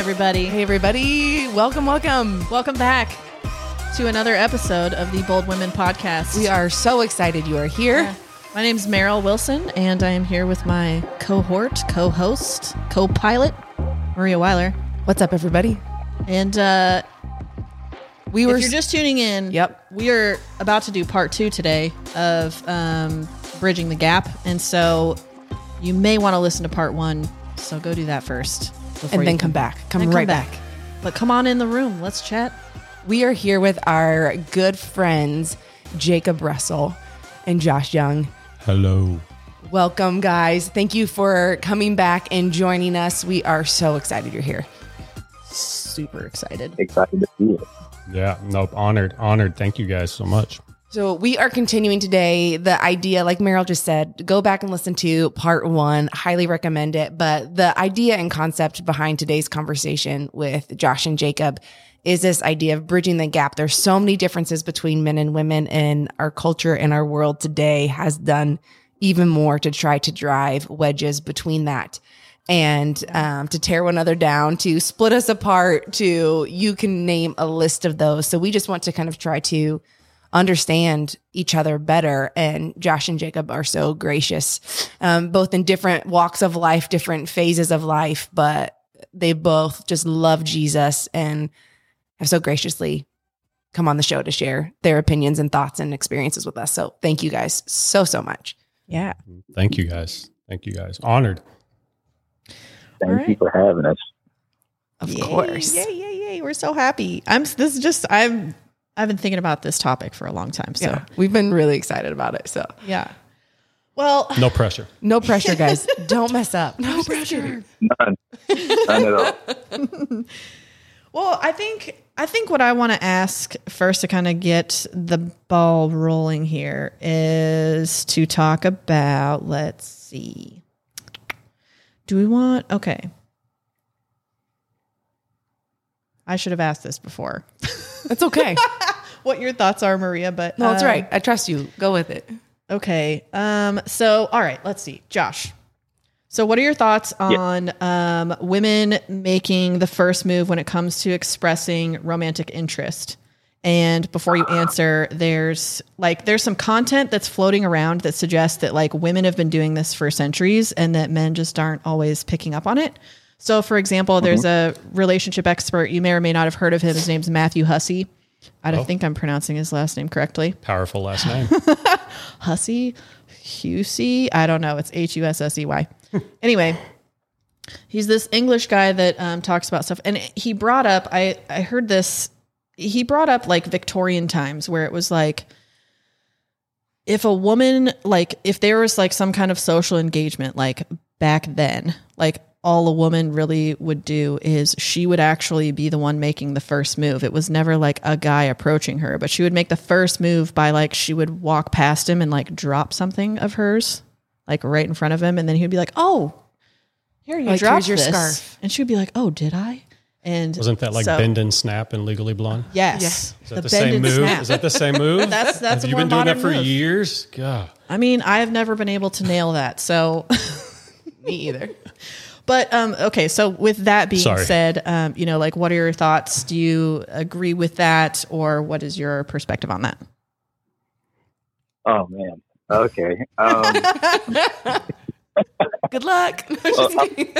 What's going on, everybody? Hey, everybody. Welcome, welcome. Welcome back to another episode of the Bold Women Podcast. We are so excited you are here. Yeah. My name is Maryl Wilson, and I am here with my cohort, co host, co pilot, Maria Weiler. What's up, everybody? And uh, We if were. you're just tuning in, Yep. we are about to do part two today of um, Bridging the Gap. And so you may want to listen to part one. So go do that first. Before and you then come back. Come then right back. But come on in the room. Let's chat. We are here with our good friends, Jacob Russell and Josh Young. Hello. Welcome, guys. Thank you for coming back and joining us. We are so excited you're here. Super excited. excited to be here. Yeah, nope, honored, honored. Thank you guys so much. So we are continuing today the idea, like Maryl just said, go back and listen to part one. Highly recommend it. But the idea and concept behind today's conversation with Josh and Jacob is this idea of bridging the gap. There's so many differences between men and women, and our culture and our world today has done even more to try to drive wedges between that and um, to tear one another down, to split us apart, to you can name a list of those. So we just want to kind of try to understand each other better. And Josh and Jacob are so gracious, um, both in different walks of life, different phases of life, but they both just love Jesus and have so graciously come on the show to share their opinions and thoughts and experiences with us. So thank you guys so, so much. Yeah. Thank you guys. Thank you guys. Honored. Thank All you for having us. Of Yay, course. Yay, yay, yay. We're so happy. I'm this is just I've I've been thinking about this topic for a long time. So Yeah. We've been really excited about it. So yeah. Well, No pressure. no pressure, guys. Don't mess up. No pressure. None, none at all. well, I think I think what I want to ask first to kind of get the ball rolling here is to talk about let's see. Do we want okay. I should have asked this before. It's okay. what your thoughts are, Maria, but No, it's um, right. I trust you. Go with it. Okay. Um, so, all right, let's see. Josh. So, what are your thoughts on um, women making the first move when it comes to expressing romantic interest? And before you answer, there's like there's some content that's floating around that suggests that like women have been doing this for centuries and that men just aren't always picking up on it. So, for example, there's a relationship expert you may or may not have heard of him. His name's Matthew Hussey. I don't Oh. think I'm pronouncing his last name correctly. Powerful last name. Hussey, Husey. I don't know. It's H U S S E Y. Anyway, he's this English guy that um, talks about stuff, and he brought up. I I heard this. He brought up like Victorian times where it was like if a woman like if there was like some kind of social engagement like back then like all a woman really would do is she would actually be the one making the first move it was never like a guy approaching her but she would make the first move by like she would walk past him and like drop something of hers like right in front of him and then he'd be like oh here you Like, dropped your this." scarf. and she would be like oh did i and Wasn't that like so- bend and snap and legally blonde? yes Is that the, bend same move? snap. Is that the same move? That's- that's a Have you more been doing that for move. years? God. I mean, I have never been able to nail that. So, Me either. but um, okay. So, with that being Sorry. said, um, you know, like, what are your thoughts? Do you agree with that, or what is your perspective on that? Oh man. Okay. Um, Good luck. No, just Well, kidding.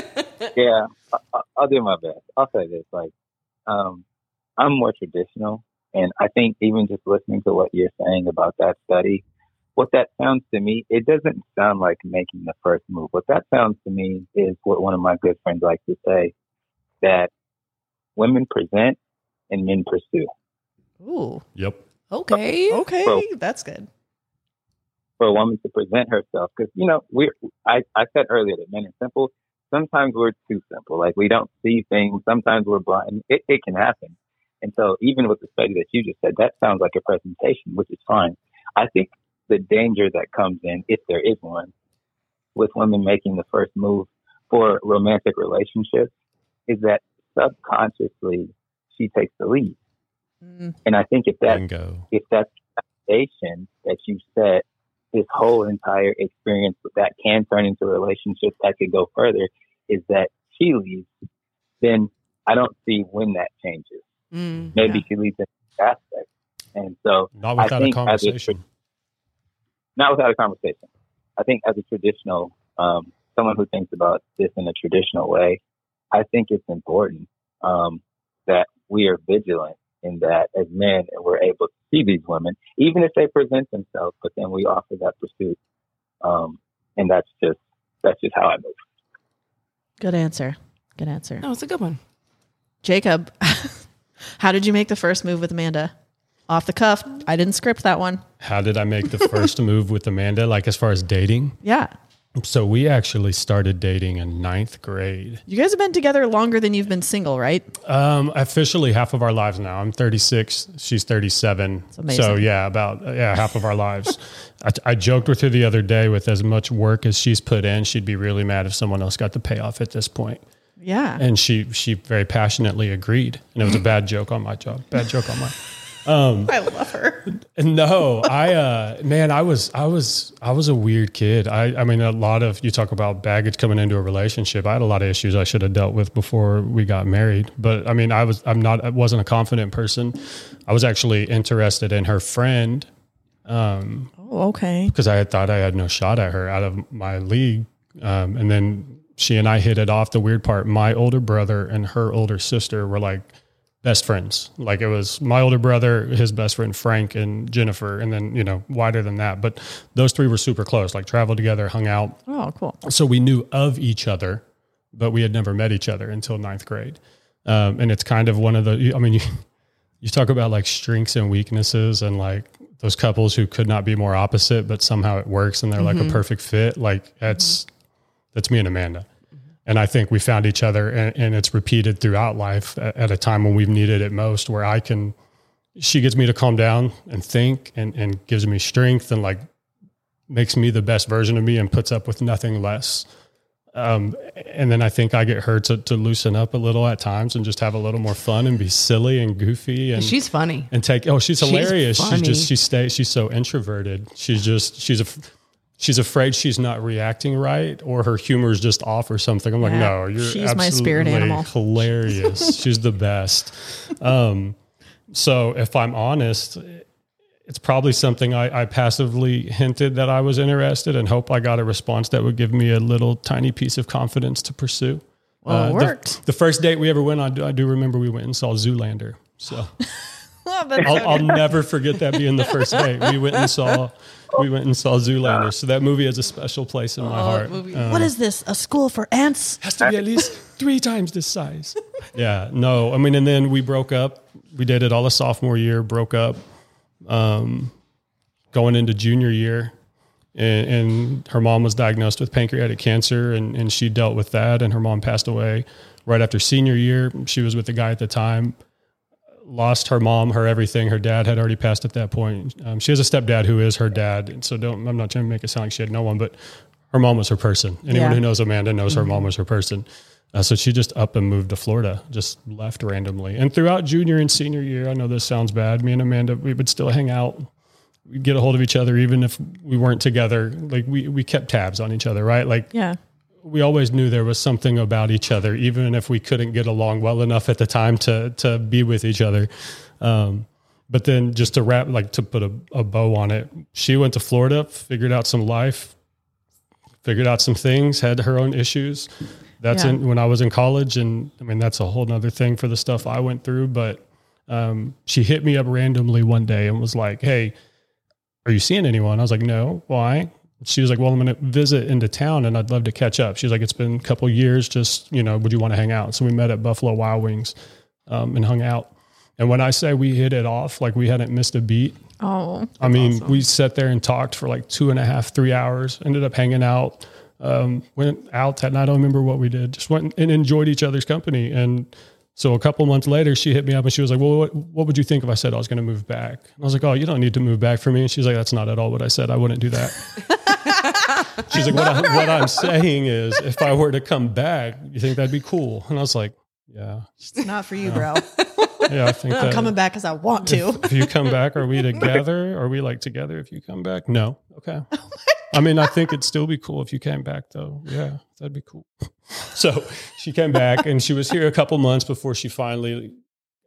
yeah, I, I- I'll do my best. I'll say this: like, um, I'm more traditional, and I think even just listening to what you're saying about that study, what that sounds to me, it doesn't sound like making the first move. What that sounds to me is what one of my good friends likes to say: that women present and men pursue. Ooh, Yep. okay. Uh, okay, Well- that's good. for a woman to present herself. Because you know, we I, I said earlier that men are simple. Sometimes we're too simple. Like we don't see things. Sometimes we're blind. It, it can happen. And so, even with the study that you just said, that sounds like a presentation, which is fine. I think the danger that comes in, if there is one, with women making the first move for romantic relationships, is that subconsciously she takes the lead. Mm, And I think if that Bingo. if that's the foundation that you set this whole entire experience that can turn into relationships that could go further is that she leads then I don't see when that changes. Mm, Maybe yeah. she leads in that aspect. And so Not I without a think as a conversation. Not without a conversation. I think as a traditional, um, someone who thinks about this in a traditional way, I think it's important um, that we are vigilant in that as men and we're able to see these women, even if they present themselves, but then we offer that pursuit. Um, and that's just that's just how I move. Good answer. Good answer. Oh, it's a good one. Jacob, how did you make the first move with Amanda? Off the cuff. I didn't script that one. How did I make the first move with Amanda? Like as far as dating? Yeah. So we actually started dating in ninth grade. You guys have been together longer than you've been single, right? Um, officially half of our lives now. I'm 36. She's 37. amazing. So yeah, about yeah half of our lives. I, I joked with her the other day. With as much work as she's put in, she'd be really mad if someone else got the payoff at this point. Yeah. And she she very passionately agreed. And it was a bad joke on my job. Bad joke on my. I love her. No, I uh man, I was I was I was a weird kid. I I mean a lot of you talk about baggage coming into a relationship. I had a lot of issues I should have dealt with before we got married. But I mean, I was I'm not I wasn't a confident person. I was actually interested in her friend Oh, okay. because I had thought I had no shot at her out of my league. Um, and then she and I hit it off. The weird part, my older brother and her older sister were like best friends. Like it was my older brother, his best friend Frank and Jennifer, and then you know wider than that. But those three were super close. Like traveled together, hung out. Oh, cool. So we knew of each other, but we had never met each other until ninth grade. Um, and it's kind of one of the. I mean, you you talk about like strengths and weaknesses, and like those couples who could not be more opposite, but somehow it works and they're like a perfect fit. Like that's that's me and Amanda. And I think we found each other, and, and it's repeated throughout life at, at a time when we've needed it most, where I can. She gets me to calm down and think, and and gives me strength, and like makes me the best version of me, and puts up with nothing less. Um, and then I think I get her to, to loosen up a little at times and just have a little more fun and be silly and goofy and She's funny. and take oh she's She's hilarious she's, funny. just she stays she's so introverted she's just she's a she's afraid she's not reacting right or her humor is just off or something i'm like Yeah. no you're She's my spirit animal." hilarious she's the best um so if i'm honest it's probably something I, I passively hinted that I was interested and hope I got a response that would give me a little tiny piece of confidence to pursue. Well, it the- worked. The, first date we ever went on, I do remember we went and saw Zoolander. So that's I'll, so I'll never forget that being the first date. We went and saw we went and saw Zoolander. So that movie has a special place in my heart. Um, what is this? A school for ants? has to be at least three times this size. Yeah, no, I mean, and then we broke up. We dated all the sophomore year, broke up, um, going into junior year, and, and her mom was diagnosed with pancreatic cancer, and and she dealt with that, and her mom passed away right after senior year. She was with the guy at the time. Lost her mom, her everything. Her dad had already passed at that point. Um, she has a stepdad who is her dad, and so don't. I'm not trying to make it sound like she had no one, but her mom was her person. Anyone Yeah. who knows Amanda knows her mom was her person. Uh, so she just up and moved to Florida, just left randomly. And throughout junior and senior year, I know this sounds bad. Me and Amanda, we would still hang out. We'd get a hold of each other, even if we weren't together. Like we, we kept tabs on each other, right? Like Yeah. We always knew there was something about each other, even if we couldn't get along well enough at the time to to be with each other. Um, but then just to wrap, like to put a, a bow on it, she went to Florida, figured out some life, figured out some things, had her own issues. That's Yeah. in, when I was in college, and I mean that's a whole nother thing for the stuff I went through. But um, she hit me up randomly one day and was like, "Hey, are you seeing anyone?" I was like, "No, why?" She was like, "Well, I'm going to visit into town, and I'd love to catch up." She's like, "It's been a couple years. Just you know, would you want to hang out?" So we met at Buffalo Wild Wings um, and hung out. And when I say we hit it off, like we hadn't missed a beat. Oh, I mean, we sat there and talked for like two and a half, three hours. Ended up hanging out. Um, went out that night. I don't remember what we did. Just went and enjoyed each other's company. And so a couple months later, she hit me up and she was like, "Well, what, what would you think if I said I was going to move back?" And I was like, "Oh, you don't need to move back for me." And she's like, "That's not at all what I said. I wouldn't do that." she's like, what, I, "What I'm saying is, if I were to come back, you think that'd be cool?" And I was like, "Yeah, it's not for you, bro. yeah, I think I'm that." coming back because I want to. if you come back, are we together? Are we like together if you come back? No. Okay. Oh I mean, I think it'd still be cool if you came back, though. Yeah, that'd be cool. So she came back, and she was here a couple months before she finally.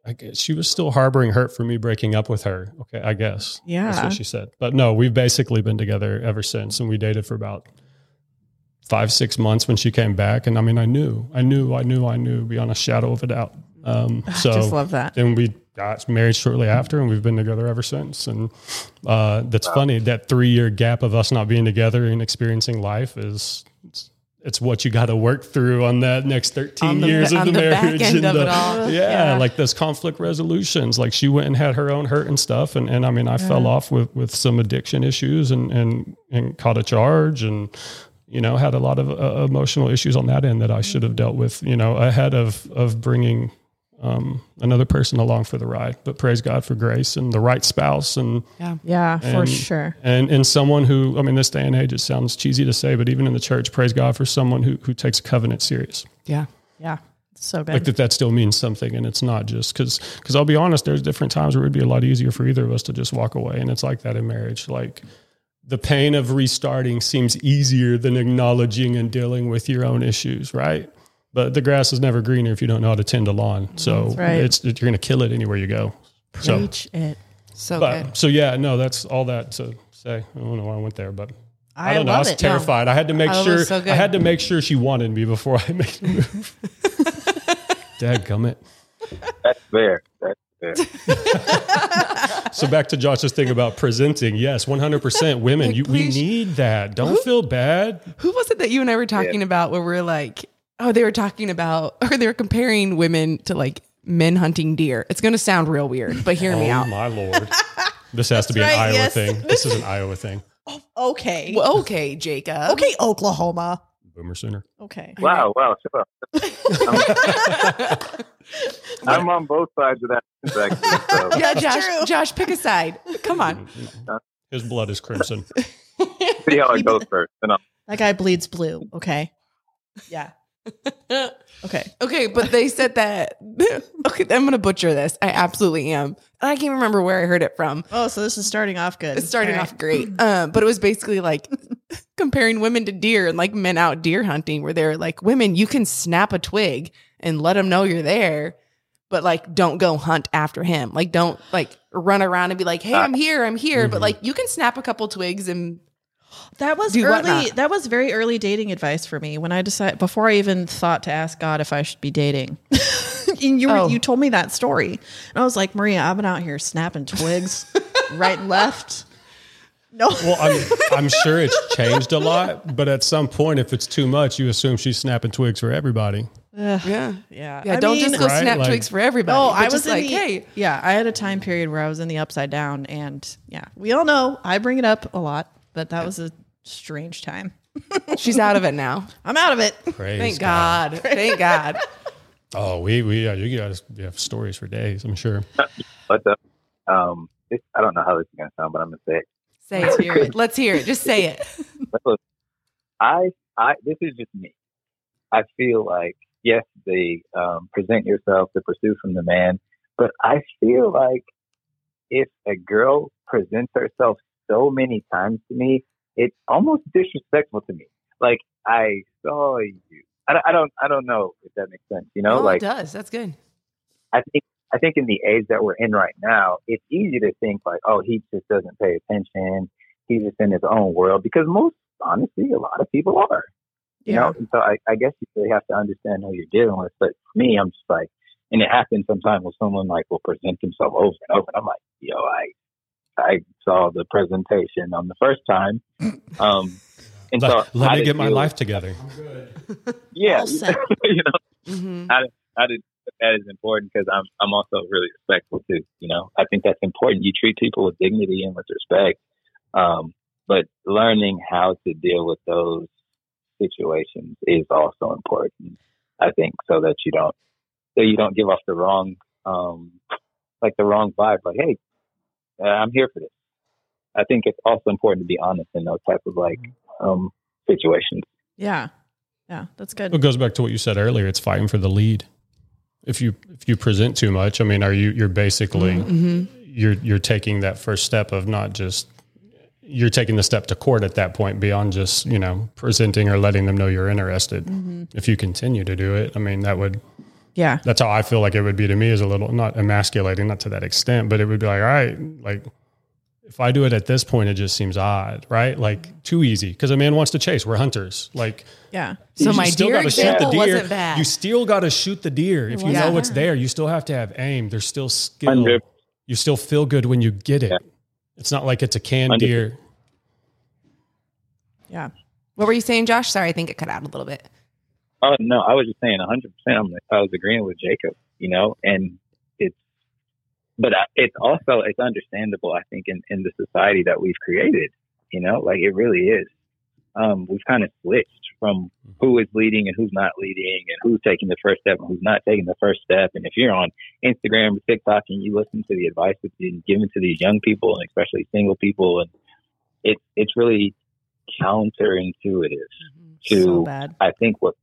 I guess she was still harboring hurt for me breaking up with her. Okay, I guess. Yeah. That's what she said. But no, we've basically been together ever since, and we dated for about five, six months when she came back. And I mean, I knew, I knew, I knew, I knew beyond a shadow of a doubt. Um, so I Just love that. then we got married shortly after, and we've been together ever since. And uh, that's funny. That three year gap of us not being together and experiencing life is it's, what you got to work through on that next thirteen the years of the the marriage. and the-. Yeah, Yeah. like those conflict resolutions. Like she went and had her own hurt and stuff, and, and I mean, I fell off with with some addiction issues and and and caught a charge and you know had a lot of uh, emotional issues on that end that I should have dealt with. You know, ahead of of bringing um, another person along for the ride. But praise God for grace and the right spouse and Yeah, for And- sure. and and someone who I mean, this day and age, it sounds cheesy to say, but even in the church, praise God for someone who who takes covenant serious. Yeah. Yeah. So good. Like that, that still means something, and it's not just because. Because I'll be honest, there's different times where it'd be a lot easier for either of us to just walk away, and it's like that in marriage. Like the pain of restarting seems easier than acknowledging and dealing with your own issues, right? But the grass is never greener if you don't know how to tend a lawn. So right. it's you're going to kill it anywhere you go. So Preach it. So but good. so yeah, no, that's all that to say. I don't know why I went there, but I, I don't know. I was it. terrified. I had to make Oh, it sure so. I had to make sure she wanted me before I made the move. Dadgummit. That's fair. That's fair. So back to Josh's thing about presenting. Yes, one hundred percent. Women, you, we need that. Don't feel bad. Who was it that you and I were talking about where we're like, oh, they were talking about, or they were comparing women to like men hunting deer. It's going to sound real weird, but hear me oh out. my lord, this has to be That's an Iowa yes. thing. This is an Iowa thing. Oh, okay. Well, okay, Jacob. okay, Oklahoma. Boomer sooner. Okay. Wow, wow, shut up. I'm, I'm on both sides of that fence, actually. So. Yeah, Josh. true. Josh, pick a side. Come on. His blood is crimson. See how it goes first. And I'll, That guy bleeds blue. Okay. Yeah. Okay. Okay, but they said that. Okay, I'm gonna butcher this. I absolutely am. And I can't remember where I heard it from. Oh, so this is starting off good. It's starting All right. off great. Um, but it was basically like comparing women to deer and like men out deer hunting, where they're like, women, you can snap a twig and let them know you're there, but like, don't go hunt after him. Like, don't like run around and be like, hey, I'm here, I'm here. But Mhm. like, you can snap a couple twigs and That was Do early. whatnot. That was very early dating advice for me when I decided before I even thought to ask God if I should be dating. and you were, Oh. you told me that story, and I was like, Maria, I've been out here snapping twigs right and left. No, Well, I'm, I'm sure it's changed a lot, but at some point, if it's too much, you assume she's snapping twigs for everybody. yeah, yeah, yeah. I don't mean- just go Right, snap like- twigs for everybody. Oh, I was like, the, hey, yeah, I had a time period where I was in the upside down, and yeah, we all know I bring it up a lot, but that was a strange time. she's out of it now. I'm out of it. Praise Thank God. Thank God. Oh, we we yeah, you guys you have stories for days. I'm sure. but the, um, this, I don't know how this is going to sound, but I'm going to say it. Say Let's it. hear it. Let's hear it. Just say it. Look, I, I, this is just me. I feel like, yes, they um, present yourself to pursue from the man, but I feel like if a girl presents herself so many times to me, it's almost disrespectful to me. Like I saw you. I, I don't. I don't know if that makes sense. You know, oh, like it does. That's good. I think I think in the age that we're in right now, it's easy to think like, oh, he just doesn't pay attention. He's just in his own world because most, honestly, a lot of people are. You know, and so I, I guess you really have to understand who you're dealing with. But for me, I'm just like, and it happens sometimes when someone like will present themselves over and over. And I'm like, yo, I I saw the presentation on the first time. Um, and so Let, let me get my feel- life together. Yeah, All set. you know, hmm I did that is important because I'm I'm also really respectful too. You know, I think that's important. You treat people with dignity and with respect, um, but learning how to deal with those situations is also important. I think so that you don't so you don't give off the wrong um, like the wrong vibe. Like, hey, uh, I'm here for this. I think it's also important to be honest in those type of like um, situations. Yeah, yeah, that's good. It goes back to what you said earlier. It's fighting for the lead. If you if you present too much, I mean, are you you're basically hmm you're you're taking that first step of not just you're taking the step to court at that point beyond just you know presenting or letting them know you're interested. If you continue to do it, I mean that would Yeah. that's how I feel like it would be to me is a little not emasculating, not to that extent, but it would be like, all right, like if I do it at this point, it just seems odd, right? Like too easy because a man wants to chase. We're hunters. Like Yeah. So you my still deer gotta shoot the example deer. wasn't bad. You still got to shoot the deer. If you Yeah. know it's there, you still have to have aim. There's still skill. Hundred- You still feel good when you get it. Yeah. It's not like it's a canned Hundred- deer. Yeah. What were you saying, Josh? Sorry, I think it cut out a little bit. Oh no, I was just saying 100. percent I'm was agreeing with Jacob, you know, and it's, but I, it's also it's understandable. I think in in the society that we've created, you know, like it really is. Um, we've kind of switched from who is leading and who's not leading, and who's taking the first step and who's not taking the first step. And if you're on Instagram or TikTok and you listen to the advice that's being given to these young people and especially single people, and it's it's really counterintuitive to So. I think what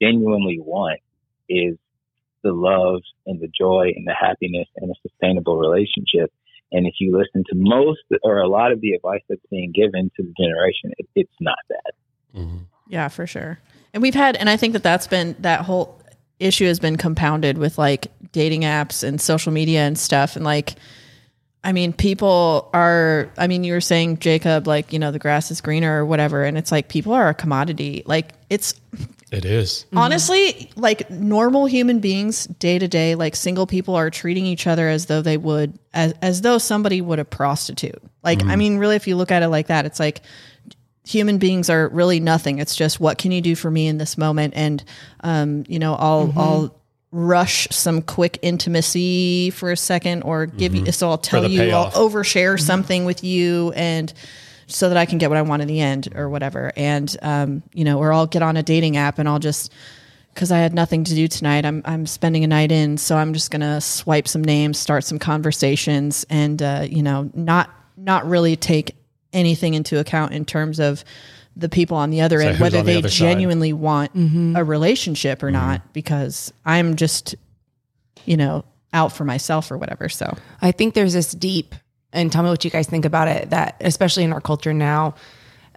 genuinely want is the love and the joy and the happiness and a sustainable relationship. And if you listen to most or a lot of the advice that's being given to the generation, it, it's not that. Mhm. Yeah, for sure. And we've had, and I think that that's been that whole issue has been compounded with like dating apps and social media and stuff. And like, I mean, people are, I mean, you were saying, Jacob, like, you know, the grass is greener or whatever. And it's like, people are a commodity. Like, it's It is. honestly like normal human beings day to day, like single people are treating each other as though they would, as, as though somebody would a prostitute. Like, I mm-hmm. mean, really, if you look at it like that, it's like, human beings are really nothing. It's just what can you do for me in this moment? And um, you know, I'll mm-hmm. I'll rush some quick intimacy for a second or give you mm-hmm. so I'll tell the you payoff. I'll overshare something with you and so that I can get what I want in the end or whatever. And um, you know, or I'll get on a dating app and I'll just because I had nothing to do tonight. I'm I'm spending a night in, so I'm just gonna swipe some names, start some conversations, and uh, you know, not not really take anything into account in terms of the people on the other So end, whether on the they other side? genuinely want a relationship or not, because I'm just, you know, out for myself or whatever. So I think there's this deep, and tell me what you guys think about it, that especially in our culture now,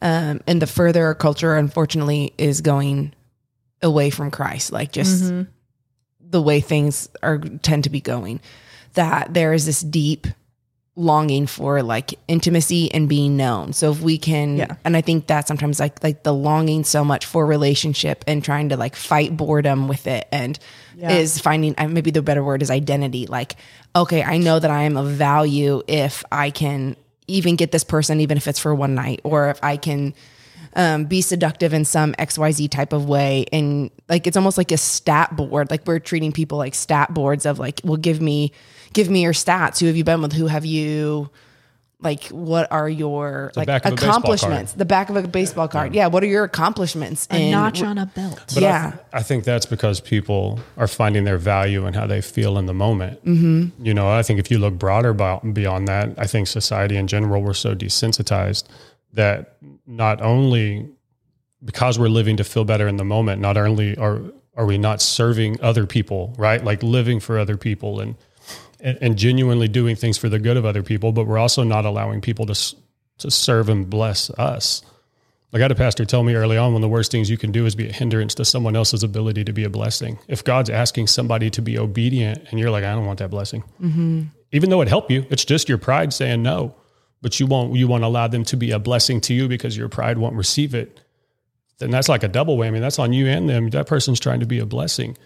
um, and the further our culture, unfortunately, is going away from Christ, like just the way things are tend to be going, that there is this deep longing for like intimacy and being known. So if we can Yeah. and I think that sometimes like like the longing so much for relationship and trying to like fight boredom with it and Yeah. is finding uh, maybe the better word is identity like okay, I know that I am of value if I can even get this person even if it's for one night or if I can um, be seductive in some XYZ type of way. And like, it's almost like a stat board. Like we're treating people like stat boards of like, well, give me, give me your stats. Who have you been with? Who have you, like, what are your like back of a baseball accomplishments? The back of a baseball card. Yeah. What are your accomplishments? a And notch on a belt. But yeah. I, th- I think that's because people are finding their value and how they feel in the moment. Mm-hmm. You know, I think if you look broader about, beyond that, I think society in general, we're so desensitized that not only because we're living to feel better in the moment, not only are are we not serving other people, right? Like living for other people and and, and genuinely doing things for the good of other people, but we're also not allowing people to to serve and bless us. Like I had a pastor tell me early on, one of the worst things you can do is be a hindrance to someone else's ability to be a blessing. If God's asking somebody to be obedient and you're like, I don't want that blessing, mm-hmm. even though it help you, it's just your pride saying no. But you won't. You won't allow them to be a blessing to you because your pride won't receive it. Then that's like a double whammy. That's on you and them. That person's trying to be a blessing.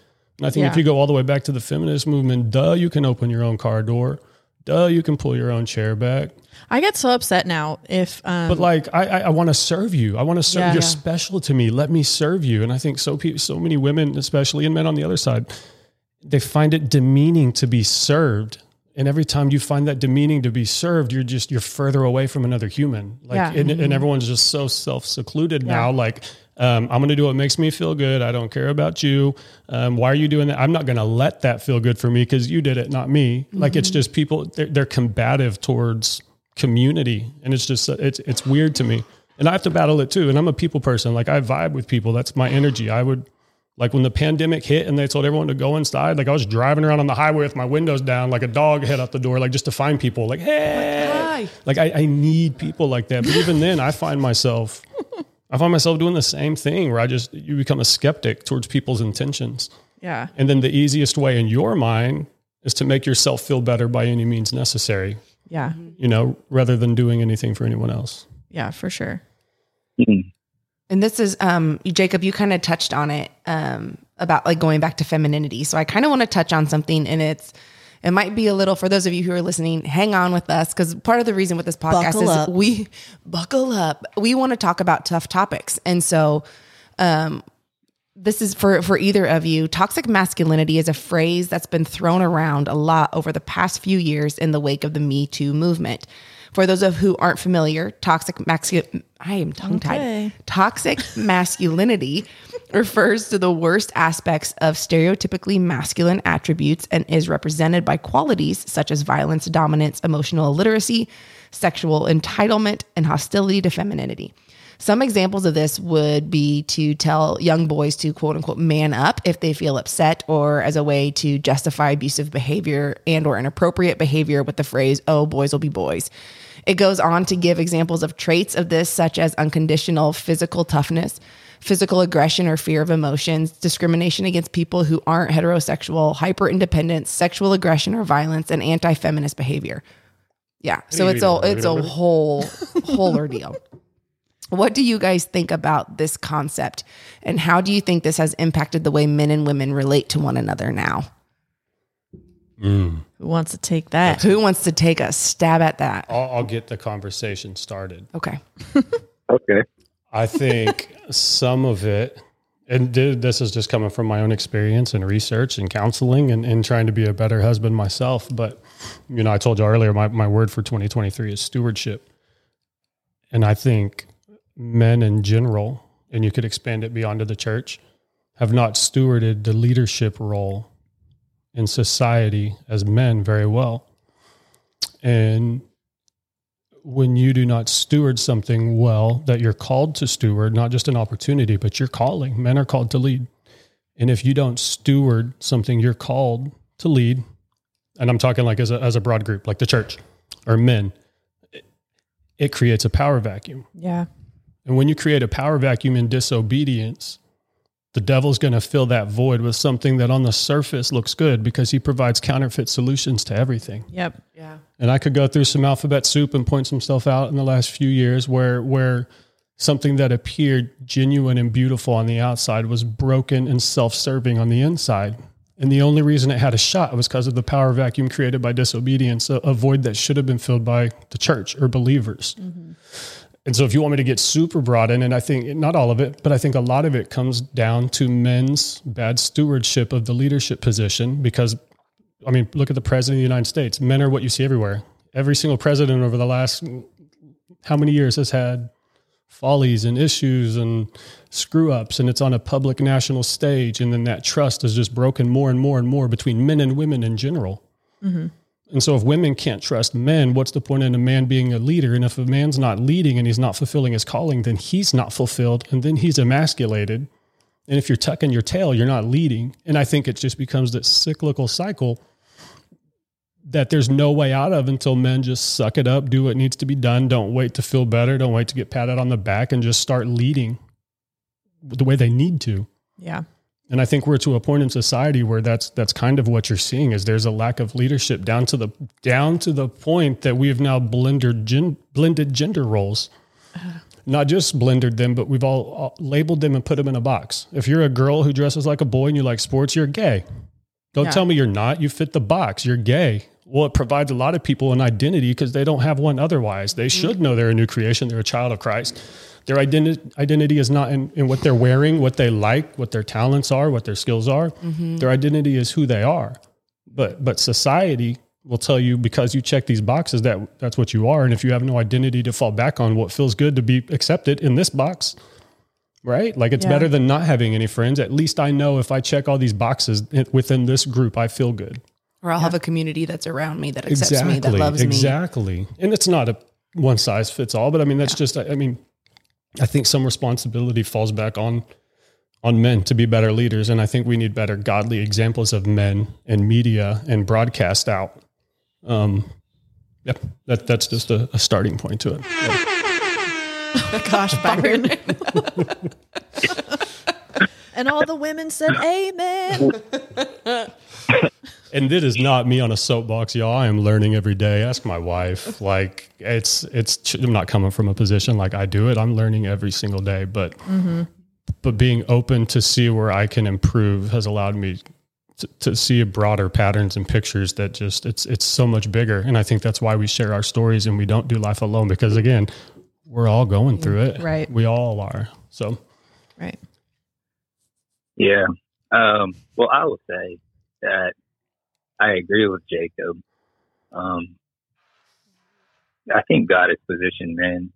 I think if you go all the way back to the feminist movement, duh, you can open your own car door. Duh, you can pull your own chair back. I get so upset now if um, But like, I, I, I want to serve you. I want to serve. Yeah. You're Yeah. special to me. Let me serve you. And I think so. Pe- so many women, especially and men on the other side, they find it demeaning to be served. And every time you find that demeaning to be served, you're just you're further away from another human. Like, Yeah. and, and everyone's just so self secluded now. Like, um, I'm going to do what makes me feel good. I don't care about you. Um, why are you doing that? I'm not going to let that feel good for me because you did it, not me. Like, it's just people. They're, they're combative towards community, and it's just it's it's weird to me. And I have to battle it too. And I'm a people person. Like I vibe with people. That's my energy. I would like when the pandemic hit and they told everyone to go inside. Like I was driving around on the highway with my windows down, like a dog head out the door, like just to find people. Like hey, Why? Like I, I need people like that. But even then, I find myself, I find myself doing the same thing where I just you become a skeptic towards people's intentions. Yeah. And then the easiest way in your mind is to make yourself feel better by any means necessary. Yeah. You know, rather than doing anything for anyone else. Yeah, for sure. Mhm. And this is um Jacob, you kind of touched on it um about like going back to femininity. So I kind of want to touch on something and it's it might be a little for those of you who are listening, hang on with us because part of the reason with this podcast Buckle is up. we buckle up. We want to talk about tough topics. And so um this is for for either of you. Toxic masculinity is a phrase that's been thrown around a lot over the past few years in the wake of the Me Too movement. For those of who aren't familiar, toxic mascu- I am tongue tied. Okay. Toxic masculinity refers to the worst aspects of stereotypically masculine attributes and is represented by qualities such as violence, dominance, emotional illiteracy, sexual entitlement, and hostility to femininity. Some examples of this would be to tell young boys to quote unquote man up if they feel upset or as a way to justify abusive behavior and or inappropriate behavior with the phrase oh boys will be boys. It goes on to give examples of traits of this such as unconditional physical toughness, physical aggression or fear of emotions, discrimination against people who aren't heterosexual, hyper independence, sexual aggression or violence and anti-feminist behavior. Yeah. So it's a it's a whole whole ordeal. What do you guys think about this concept? And how do you think this has impacted the way men and women relate to one another now? Mm. Who wants to take that? Who wants to take a stab at that? I'll, I'll get the conversation started. Okay. Okay. I think some of it, and this is just coming from my own experience and research and counseling and, and trying to be a better husband myself. But, you know, I told you earlier, my, my word for 2023 is stewardship. And I think men in general, and you could expand it beyond to the church, have not stewarded the leadership role in society as men very well. And when you do not steward something well that you're called to steward, not just an opportunity, but your calling. Men are called to lead. And if you don't steward something you're called to lead, and I'm talking like as a, as a broad group, like the church or men, it, it creates a power vacuum. Yeah. And when you create a power vacuum in disobedience, the devil's going to fill that void with something that on the surface looks good because he provides counterfeit solutions to everything. Yep. Yeah. And I could go through some alphabet soup and point some stuff out in the last few years where where something that appeared genuine and beautiful on the outside was broken and self-serving on the inside. And the only reason it had a shot was because of the power vacuum created by disobedience, a, a void that should have been filled by the church or believers. Mm-hmm. And so, if you want me to get super broad in, and I think not all of it, but I think a lot of it comes down to men's bad stewardship of the leadership position. Because, I mean, look at the president of the United States. Men are what you see everywhere. Every single president over the last how many years has had follies and issues and screw ups, and it's on a public national stage. And then that trust is just broken more and more and more between men and women in general. Mm-hmm. And so, if women can't trust men, what's the point in a man being a leader? And if a man's not leading and he's not fulfilling his calling, then he's not fulfilled and then he's emasculated. And if you're tucking your tail, you're not leading. And I think it just becomes this cyclical cycle that there's no way out of until men just suck it up, do what needs to be done. Don't wait to feel better. Don't wait to get patted on the back and just start leading the way they need to. Yeah. And I think we're to a point in society where that's that's kind of what you're seeing is there's a lack of leadership down to the down to the point that we've now blended gen, blended gender roles. Uh-huh. Not just blended them, but we've all, all labeled them and put them in a box. If you're a girl who dresses like a boy and you like sports, you're gay. Don't Yeah. tell me you're not. You fit the box. You're gay. Well, it provides a lot of people an identity because they don't have one otherwise. They mm-hmm. should know they're a new creation. They're a child of Christ. Their identi- identity is not in, in what they're wearing, what they like, what their talents are, what their skills are. Mm-hmm. Their identity is who they are. But but society will tell you because you check these boxes that that's what you are. And if you have no identity to fall back on, what feels good to be accepted in this box, right? Like it's Yeah. better than not having any friends. At least I know if I check all these boxes within this group, I feel good. Or I'll have a community that's around me that accepts me, that loves me. exactly. And it's not a one size fits all, but I mean that's just I I mean I think some responsibility falls back on on men to be better leaders and I think we need better godly examples of men and media and broadcast out. Um Yep. That, that's just a, a starting point to it. Yep. Gosh, Byron. and all the women said amen. And it is not me on a soapbox, y'all. I am learning every day. Ask my wife. Like it's it's. I'm not coming from a position like I do it. I'm learning every single day. But but being open to see where I can improve has allowed me to, to see broader patterns and pictures that just it's it's so much bigger. And I think that's why we share our stories and we don't do life alone because again, we're all going through it. Right. We all are. So Right. Yeah. Um, well, I would say that I agree with Jacob. Um, I think God has positioned men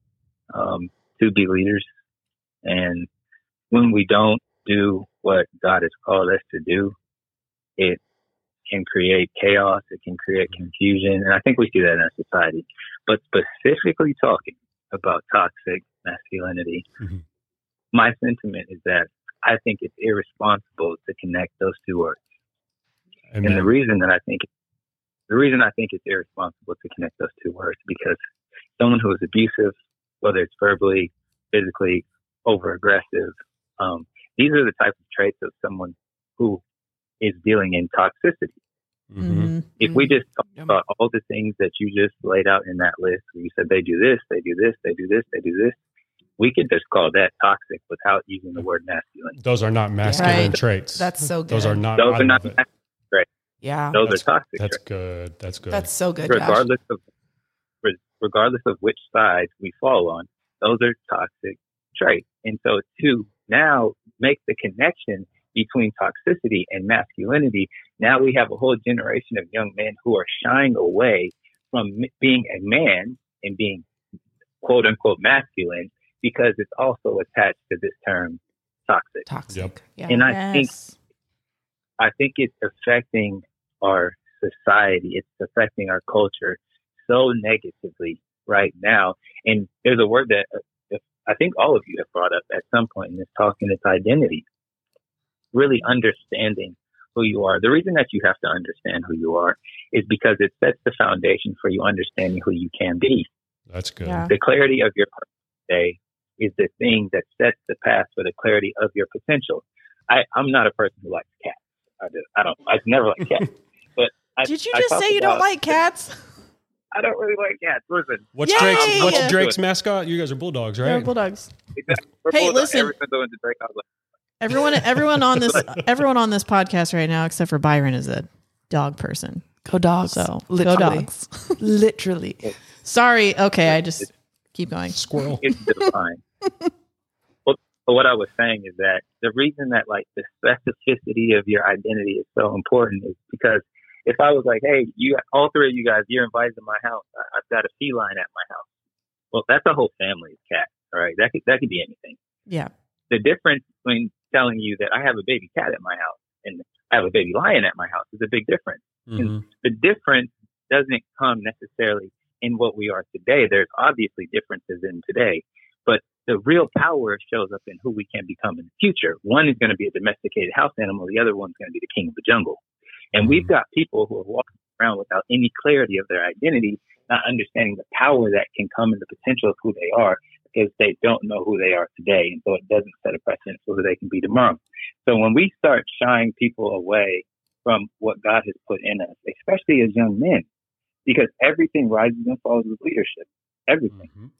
um, to be leaders, and when we don't do what God has called us to do, it can create chaos. It can create confusion, and I think we see that in our society. But specifically talking about toxic masculinity, Mhm. my sentiment is that I think it's irresponsible to connect those two words. And the reason that I think the reason I think it's irresponsible to connect those two words because someone who is abusive, whether it's verbally, physically, over aggressive, um, these are the type of traits of someone who is dealing in toxicity. Mhm. Mhm. If we just talk Yeah. about all the things that you just laid out in that list, where you said they do this, they do this, they do this, they do this, we could just call that toxic without using the word masculine. Those are not masculine Right. traits. That's so good. Those are not. Those are not masculine. Yeah. Those That's- are toxic That's traits. good. That's good. That's so good. Josh. regardless of re- regardless of which side we fall on, those are toxic traits. And so to now make the connection between toxicity and masculinity, now we have a whole generation of young men who are shying away from m- being a man and being quote unquote masculine because it's also attached to this term toxic. Toxic. Yep. Yeah. And I think I think it's affecting our society. It's affecting our culture so negatively right now. And there's a word that uh, I think all of you have brought up at some point in this talk, and it's identity. Really understanding who you are. The reason that you have to understand who you are is because it sets the foundation for you understanding who you can be. That's good. Yeah. The clarity of your purpose today is the thing that sets the path for the clarity of your potential. I, I'm not a person who likes cats. I, do, I don't. I've never liked cats. But I, Did you I just say you don't about- like cats? I don't really like cats. Listen, What's Yay! Drake's What's Yeah. Drake's mascot? You guys are bulldogs, They're right? bulldogs. we're Hey, both- listen. Ever since I went to Drake, like, Everyone, everyone on this, everyone on this podcast right now, except for Byron, is a dog person. Go dogs. So Literally. go dogs. Literally. Sorry. Okay, I just keep going. Squirrel. it's divine. well, but what I was saying is that the reason that like the specificity of your identity is so important is because if I was like, hey, you, all three of you guys, you're invited to my house. I, I've got a feline at my house. Well, that's a whole family of cats. All right, that could that could be anything. Yeah. The difference between telling you that I have a baby cat at my house and I have a baby lion at my house is a big difference Mhm. the difference doesn't come necessarily in what we are today. There's obviously differences in today, but the real power shows up in who we can become in the future. One is going to be a domesticated house animal. The other one's going to be the king of the jungle. And we've got people who are walking around without any clarity of their identity, not understanding the power that can come in the potential of who they are because they don't know who they are today. And so it doesn't set a precedent for who they can be tomorrow. So when we start shying people away from what God has put in us, especially as young men, because everything rises and falls with leadership. Everything. Mhm.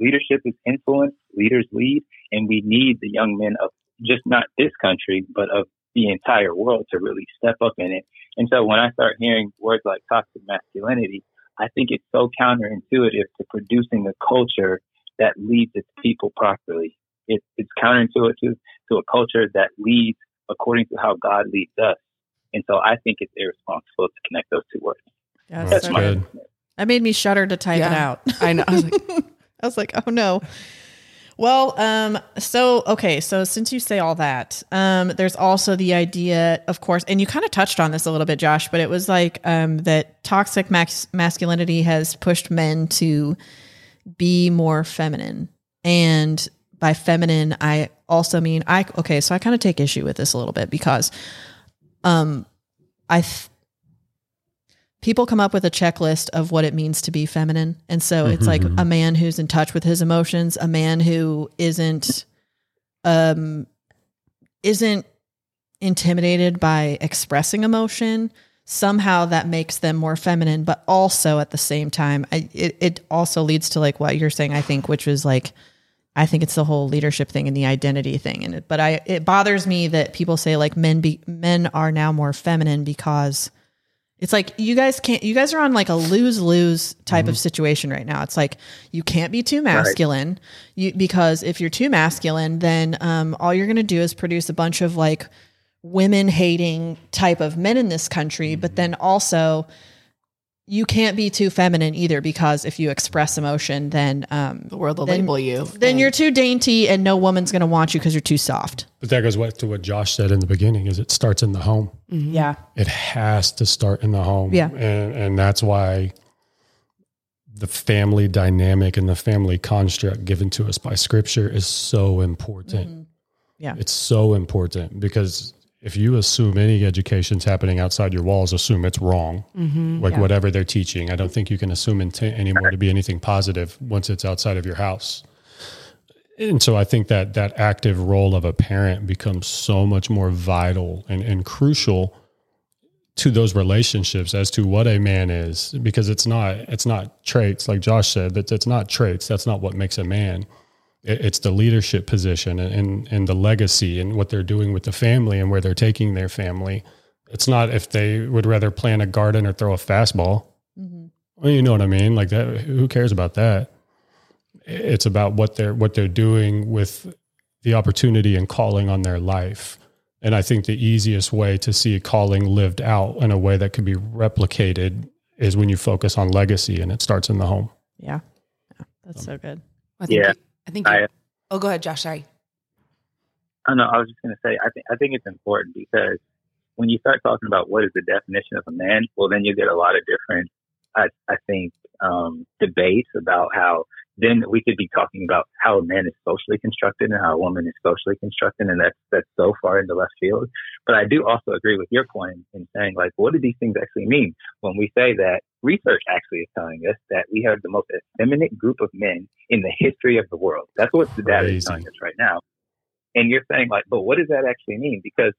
Leadership is influence, leaders lead, and we need the young men of just not this country, but of the entire world to really step up in it. And so when I start hearing words like toxic masculinity, I think it's so counterintuitive to producing a culture that leads its people properly. It, it's counterintuitive to a culture that leads according to how God leads us. And so I think it's irresponsible to connect those two words. Yeah, that's that's my good. That made me shudder to type it out. I know. I was like, I was like, oh no. Well, um, so okay, so since you say all that, um, there's also the idea, of course, and you kind of touched on this a little bit, Josh, but it was like um, that toxic masculinity has pushed men to be more feminine, and by feminine, I also mean I. Okay, so I kind of take issue with this a little bit because, um, I. Th- people come up with a checklist of what it means to be feminine. And so it's like Mhm. a man who's in touch with his emotions, a man who isn't um isn't intimidated by expressing emotion. Somehow that makes them more feminine, but also at the same time, I, it, it also leads to like what you're saying, I think, which was like, I think it's the whole leadership thing and the identity thing. And it, but I, it bothers me that people say like men be, men are now more feminine because it's like you guys can't you guys are on like a lose lose type of situation right now. It's like you can't be too masculine. You because if you're too masculine, then um, all you're gonna do is produce a bunch of like women hating type of men in this country. But then also you can't be too feminine either because if you express emotion, then um, The world will Then- label you. then And- you're too dainty and no woman's gonna want you because you're too soft. But that goes what, to what Josh said in the beginning is it starts in the home. Yeah. It has to start in the home. Yeah. And and that's why the family dynamic and the family construct given to us by scripture is so important. Mhm. Yeah. It's so important because if you assume any education's happening outside your walls, assume it's wrong. Mhm. Like Yeah. whatever they're teaching. I don't think you can assume anymore to be anything positive once it's outside of your house. And so I think that that active role of a parent becomes so much more vital and, and crucial to those relationships as to what a man is because it's not it's not traits like Josh said that it's not traits that's not what makes a man it's the leadership position and, and and the legacy and what they're doing with the family and where they're taking their family it's not if they would rather plant a garden or throw a fastball Mhm. well, you know what I mean like that who cares about that it's about what they're what they're doing with the opportunity and calling on their life and I think the easiest way to see a calling lived out in a way that could be replicated is when you focus on legacy and it starts in the home. Yeah. yeah. That's so good. I think Yeah. I think. I- oh, go ahead, Josh. Sorry. I know. I was just going to say, I think I think it's important because when you start talking about what is the definition of a man, well, then you get a lot of different, I, I think, um, debates about how then we could be talking about how a man is socially constructed and how a woman is socially constructed, and that's that's so far into left field. But I do also agree with your point in saying, like, what do these things actually mean when we say that research actually is telling us that we have the most effeminate group of men in the history of the world. That's what the data is telling us right now. And you're saying like, but what does that actually mean? Because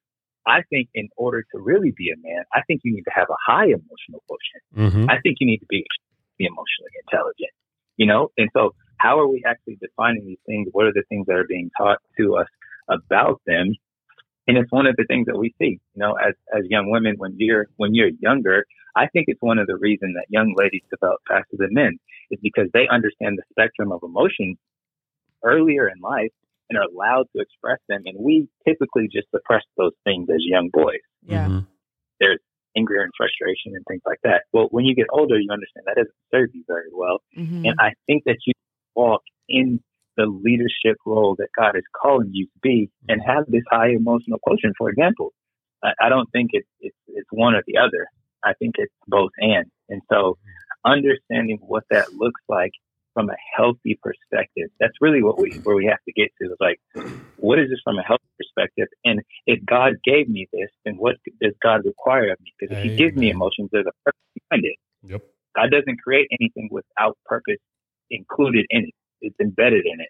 I think in order to really be a man, I think you need to have a high emotional quotient. Mm-hmm. I think you need to be, be emotionally intelligent, you know? And so how are we actually defining these things? What are the things that are being taught to us about them? And it's one of the things that we see, you know, as, as young women, when you're, when you're younger, I think it's one of the reasons that young ladies develop faster than men is because they understand the spectrum of emotions earlier in life and are allowed to express them. And we typically just suppress those things as young boys Yeah. Mm-hmm. anger and frustration and things like that. Well, when you get older, you understand that doesn't serve you very well. Mhm. And I think that you walk in the leadership role that God is calling you to be and mm-hmm. have this high emotional quotient. For example, I, I don't think it's, it's, it's one or the other. I think it's both and. And so mm-hmm. understanding what that looks like from a healthy perspective, that's really what we, where we have to get to is like, what is this from a healthy perspective? And if God gave me this, then what does God require of me? Because if He gives me emotions, there's a purpose behind it. Yep. God doesn't create anything without purpose included in it. It's embedded in it.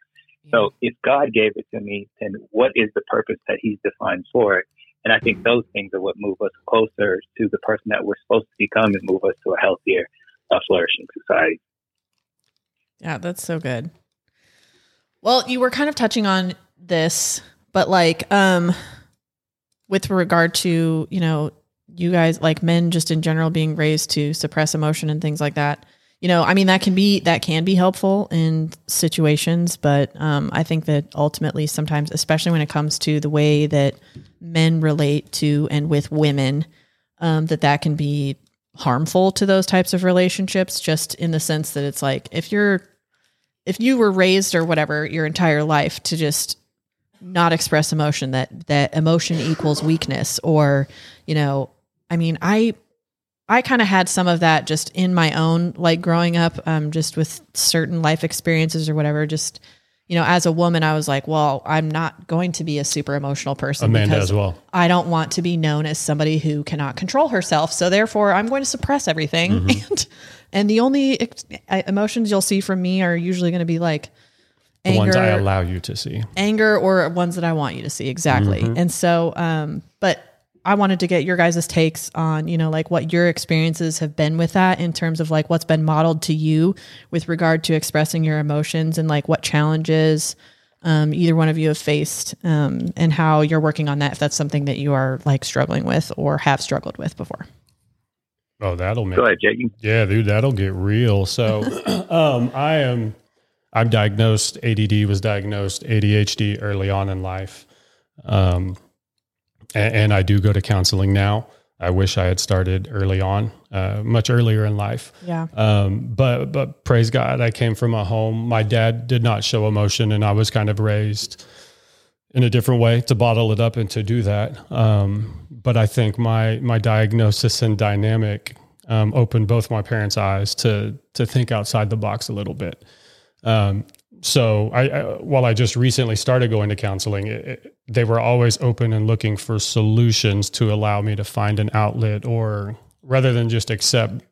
So if God gave it to me, then what is the purpose that He's defined for it? And I think those things are what move us closer to the person that we're supposed to become and move us to a healthier, uh, flourishing society. Yeah, that's so good. Well, you were kind of touching on this, but like um with regard to, you know, you guys like men just in general being raised to suppress emotion and things like that. You know, I mean that can be that can be helpful in situations, but um I think that ultimately sometimes especially when it comes to the way that men relate to and with women, um that that can be harmful to those types of relationships just in the sense that it's like if you're if you were raised or whatever your entire life to just not express emotion that that emotion equals weakness or you know i mean i i kind of had some of that just in my own like growing up um just with certain life experiences or whatever just you know, as a woman, I was like, well, I'm not going to be a super emotional person. Amanda as well. I don't want to be known as somebody who cannot control herself. So therefore, I'm going to suppress everything. Mm-hmm. And and the only ex- emotions you'll see from me are usually going to be like The ones I allow you to see. anger, or ones that I want you to see exactly. Mm-hmm. And so, um, but I wanted to get your guys' takes on, you know, like what your experiences have been with that in terms of like what's been modeled to you with regard to expressing your emotions and like what challenges um, either one of you have faced um, and how you're working on that if that's something that you are like struggling with or have struggled with before. Oh, that'll make Go ahead, Jake. Yeah, dude, that'll get real. So, um, I am, I'm diagnosed. ADD was diagnosed ADHD early on in life, um, and, and I do go to counseling now. I wish I had started early on, uh, much earlier in life. Yeah. Um, but but praise God, I came from a home. My dad did not show emotion, and I was kind of raised in a different way to bottle it up and to do that. Um, but I think my my diagnosis and dynamic um, opened both my parents' eyes to to think outside the box a little bit. Um, so I, I while I just recently started going to counseling, it, it, they were always open and looking for solutions to allow me to find an outlet, or rather than just accept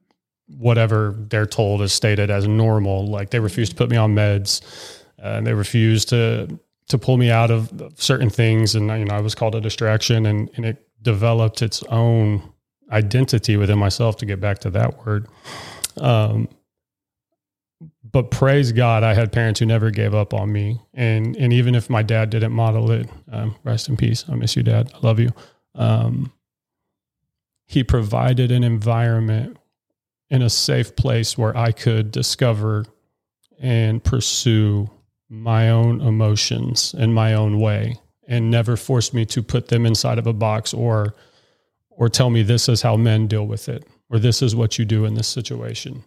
whatever they're told is stated as normal. Like they refused to put me on meds, uh, and they refused to to pull me out of certain things. And you know, I was called a distraction, and and it developed its own identity within myself. To get back to that word, um, but praise God, I had parents who never gave up on me, and and even if my dad didn't model it, um, rest in peace. I miss you, Dad. I love you. Um, he provided an environment in a safe place where I could discover and pursue my own emotions in my own way and never forced me to put them inside of a box or or tell me this is how men deal with it or this is what you do in this situation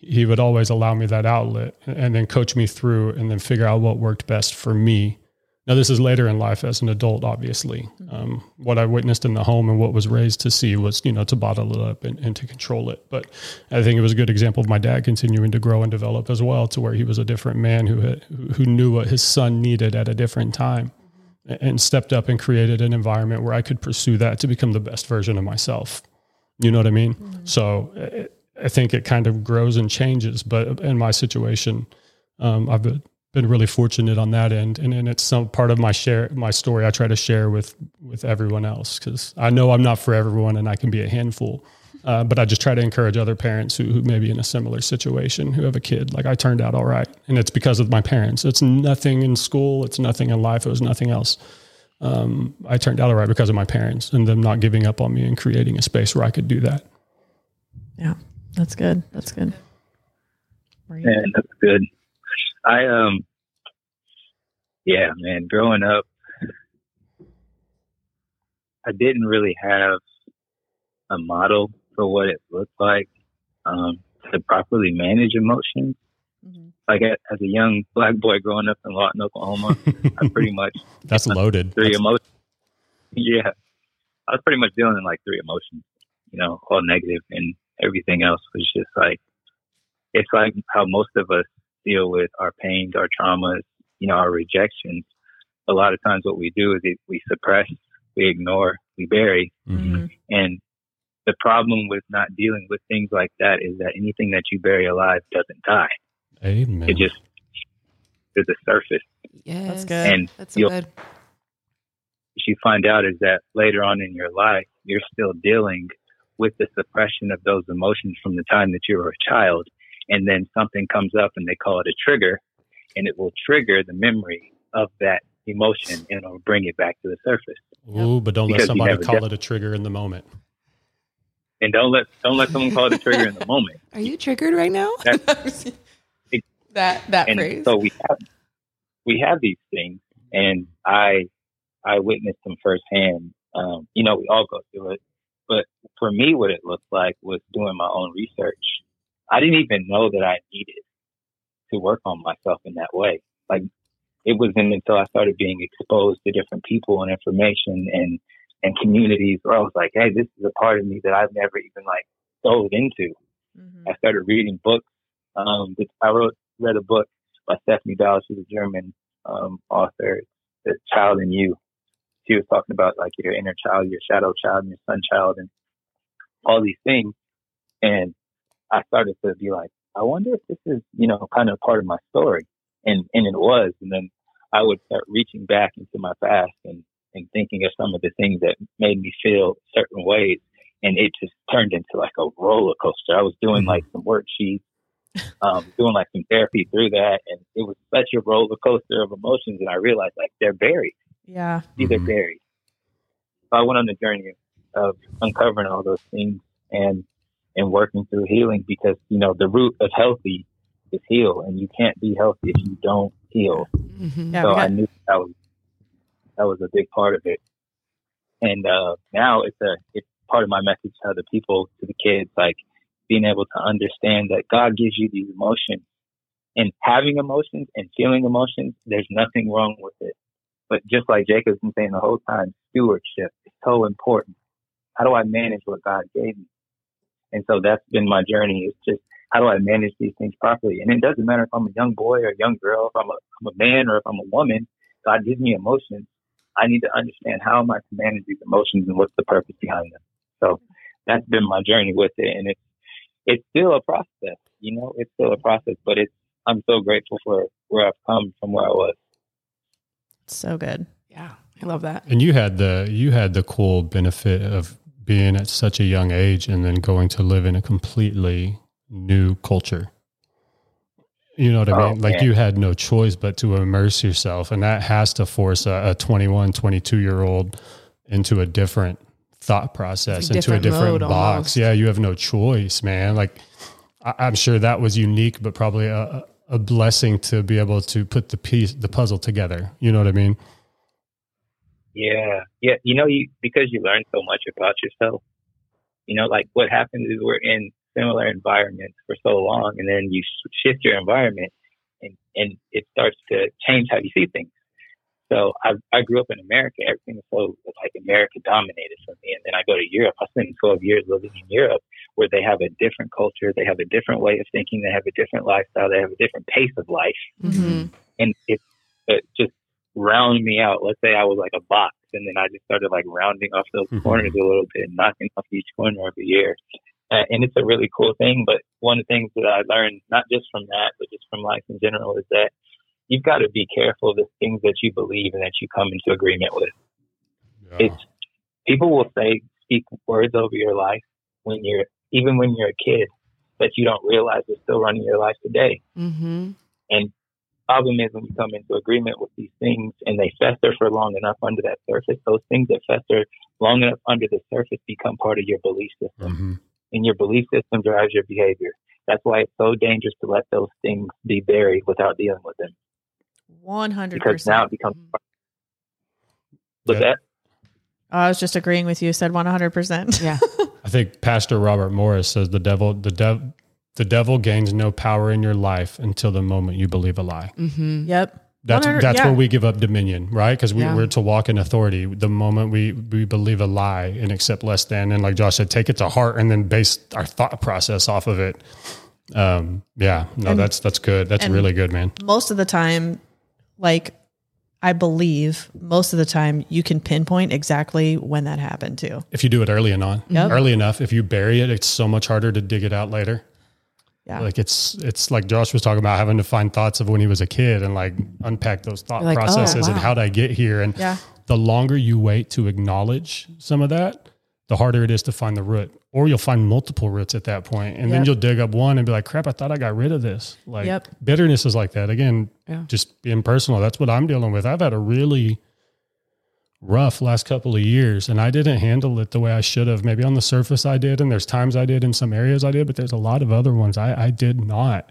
he would always allow me that outlet and then coach me through and then figure out what worked best for me. Now this is later in life as an adult obviously. Mm-hmm. Um, what i witnessed in the home and what was raised to see was you know to bottle it up and, and to control it. But i think it was a good example of my dad continuing to grow and develop as well to where he was a different man who had, who knew what his son needed at a different time and stepped up and created an environment where i could pursue that to become the best version of myself. You know what i mean? Mm-hmm. So it, I think it kind of grows and changes. But in my situation, um, I've been, really fortunate on that end, and, and it's some part of my share, my story. I try to share with with everyone else because I know I'm not for everyone, and I can be a handful. Uh, but I just try to encourage other parents who, who may be in a similar situation who have a kid. Like I turned out all right, and it's because of my parents. It's nothing in school. It's nothing in life. It was nothing else. Um, I turned out all right because of my parents and them not giving up on me and creating a space where I could do that. Yeah. That's good. That's good. Man, that's good. I um, yeah, man. Growing up, I didn't really have a model for what it looked like um, to properly manage emotions. Mhm. Like a- as a young black boy growing up in Lawton, Oklahoma, I pretty much That's loaded. three That's- emotions. Yeah, I was pretty much dealing in like three emotions, you know, all negative, and everything else was just like it's like how most of us deal with our pains, our traumas, you know, our rejections. A lot of times, what we do is we suppress, we ignore, we bury, Mhm. and the problem with not dealing with things like that is that anything that you bury alive doesn't die. Amen. It just to the surface. Yes. good. And That's so good. what you find out is that later on in your life, you're still dealing with the suppression of those emotions from the time that you were a child. And then something comes up and they call it a trigger, and it will trigger the memory of that emotion and it'll bring it back to the surface. Ooh, but don't let Because you somebody never call did. it a trigger in the moment. And don't let don't let someone call it a trigger in the moment. Are you triggered right now? that that and phrase. so we have we have these things, and I I witnessed them firsthand. Um, you know, we all go through it, but for me, what it looked like was doing my own research. I didn't even know that I needed to work on myself in that way. Like it wasn't until I started being exposed to different people and information and and communities where I was like, hey, this is a part of me that I've never even like dove into. Mhm. I started reading books. Um, I wrote read a book by Stefanie Stahl. She's a German um, author, The Child in You. She was talking about like your inner child, your shadow child, and your sun child, and all these things. And I started to be like, I wonder if this is, you know, kind of part of my story. And, and it was. And then I would start reaching back into my past and, and thinking of some of the things that made me feel certain ways. And it just turned into like a roller coaster. I was doing like some worksheets, um, doing like some therapy through that. And it was such a roller coaster of emotions. And I realized like they're buried. Yeah. These are buried. So I went on the journey of uncovering all those things and and working through healing because you know the root of healthy is heal, and you can't be healthy if you don't heal. Mhm. Yeah. so we I knew that was that was a big part of it. And uh, now it's a it's part of my message to other people, to the kids, like being able to understand that God gives you these emotions, and having emotions and feeling emotions, there's nothing wrong with it. But just like Jacob's been saying the whole time, stewardship is so important. How do I manage what God gave me? And so that's been my journey. It's just how do I manage these things properly? And it doesn't matter if I'm a young boy or a young girl, if I'm a, I'm a man or if I'm a woman. God gives me emotions. I need to understand how am I to manage these emotions and what's the purpose behind them. So that's been my journey with it, and it's it's still a process. You know, it's still a process, but it's I'm so grateful for where I've come from where I was. So good. Yeah, I love that. And you had the you had the cool benefit of being at such a young age and then going to live in a completely new culture. You know what I Oh, mean? Like man. you had no choice but to immerse yourself and that has to force a, a 21, 22 year old into a different thought process, a into a different different box. almost. Yeah, you have no choice, man. Like I, I'm sure that was unique, but probably a, a blessing to be able to put the piece, the puzzle together. You know what I mean? Yeah, yeah. You know, you because you learn so much about yourself. You know, like what happens is we're in similar environments for so long, and then you shift your environment, and and it starts to change how you see things. So I I grew up in America. Everything was so like America dominated for me, and then I go to Europe. I spent 12 years living in Europe, where they have a different culture, they have a different way of thinking, they have a different lifestyle, they have a different pace of life Mhm. and it, it just rounded me out. Let's say I was like a box, and then I just started like rounding off those Mhm. corners a little bit, knocking off each corner every year. Uh, and it's a really cool thing. But one of the things that I learned, not just from that, but just from life in general, is that you've got to be careful of the things that you believe and that you come into agreement with. It's people will say speak words over your life when you're even when you're a kid that you don't realize is still running your life today Mhm. And problem is when you come into agreement with these things and they fester for long enough under that surface, those things that fester long enough under the surface become part of your belief system. hmm And your belief system drives your behavior. That's why it's so dangerous to let those things be buried without dealing with them. One hundred percent. Because now it becomes with Yeah. that. I was just agreeing with you. Said one hundred percent. Yeah. I think Pastor Robert Morris says the devil, the dev, the devil gains no power in your life until the moment you believe a lie. Mhm. Yep. That's that's yeah. where we give up dominion, right? Because we, Yeah. we're to walk in authority. The moment we we believe a lie and accept less than, and like Josh said, take it to heart and then base our thought process off of it. Um, yeah, no, And- that's that's good. That's really good, man. Most of the time, like I believe, most of the time you can pinpoint exactly when that happened too. If you do it early enough, Yep. Mm-hmm. early enough, if you bury it, it's so much harder to dig it out later. Yeah. Like it's it's like Josh was talking about having to find thoughts of when he was a kid and like unpack those thought like, oh, processes and how did I get here. And Yeah. the longer you wait to acknowledge some of that, the harder it is to find the root. Or you'll find multiple roots at that point, And then you'll dig up one and be like, crap, I thought I got rid of this. Like Yep. bitterness is like that. Again, Yeah. just being personal. That's what I'm dealing with. I've had a really rough last couple of years and I didn't handle it the way I should have. Maybe on the surface I did, and there's times I did in some areas I did, but there's a lot of other ones I, I did not.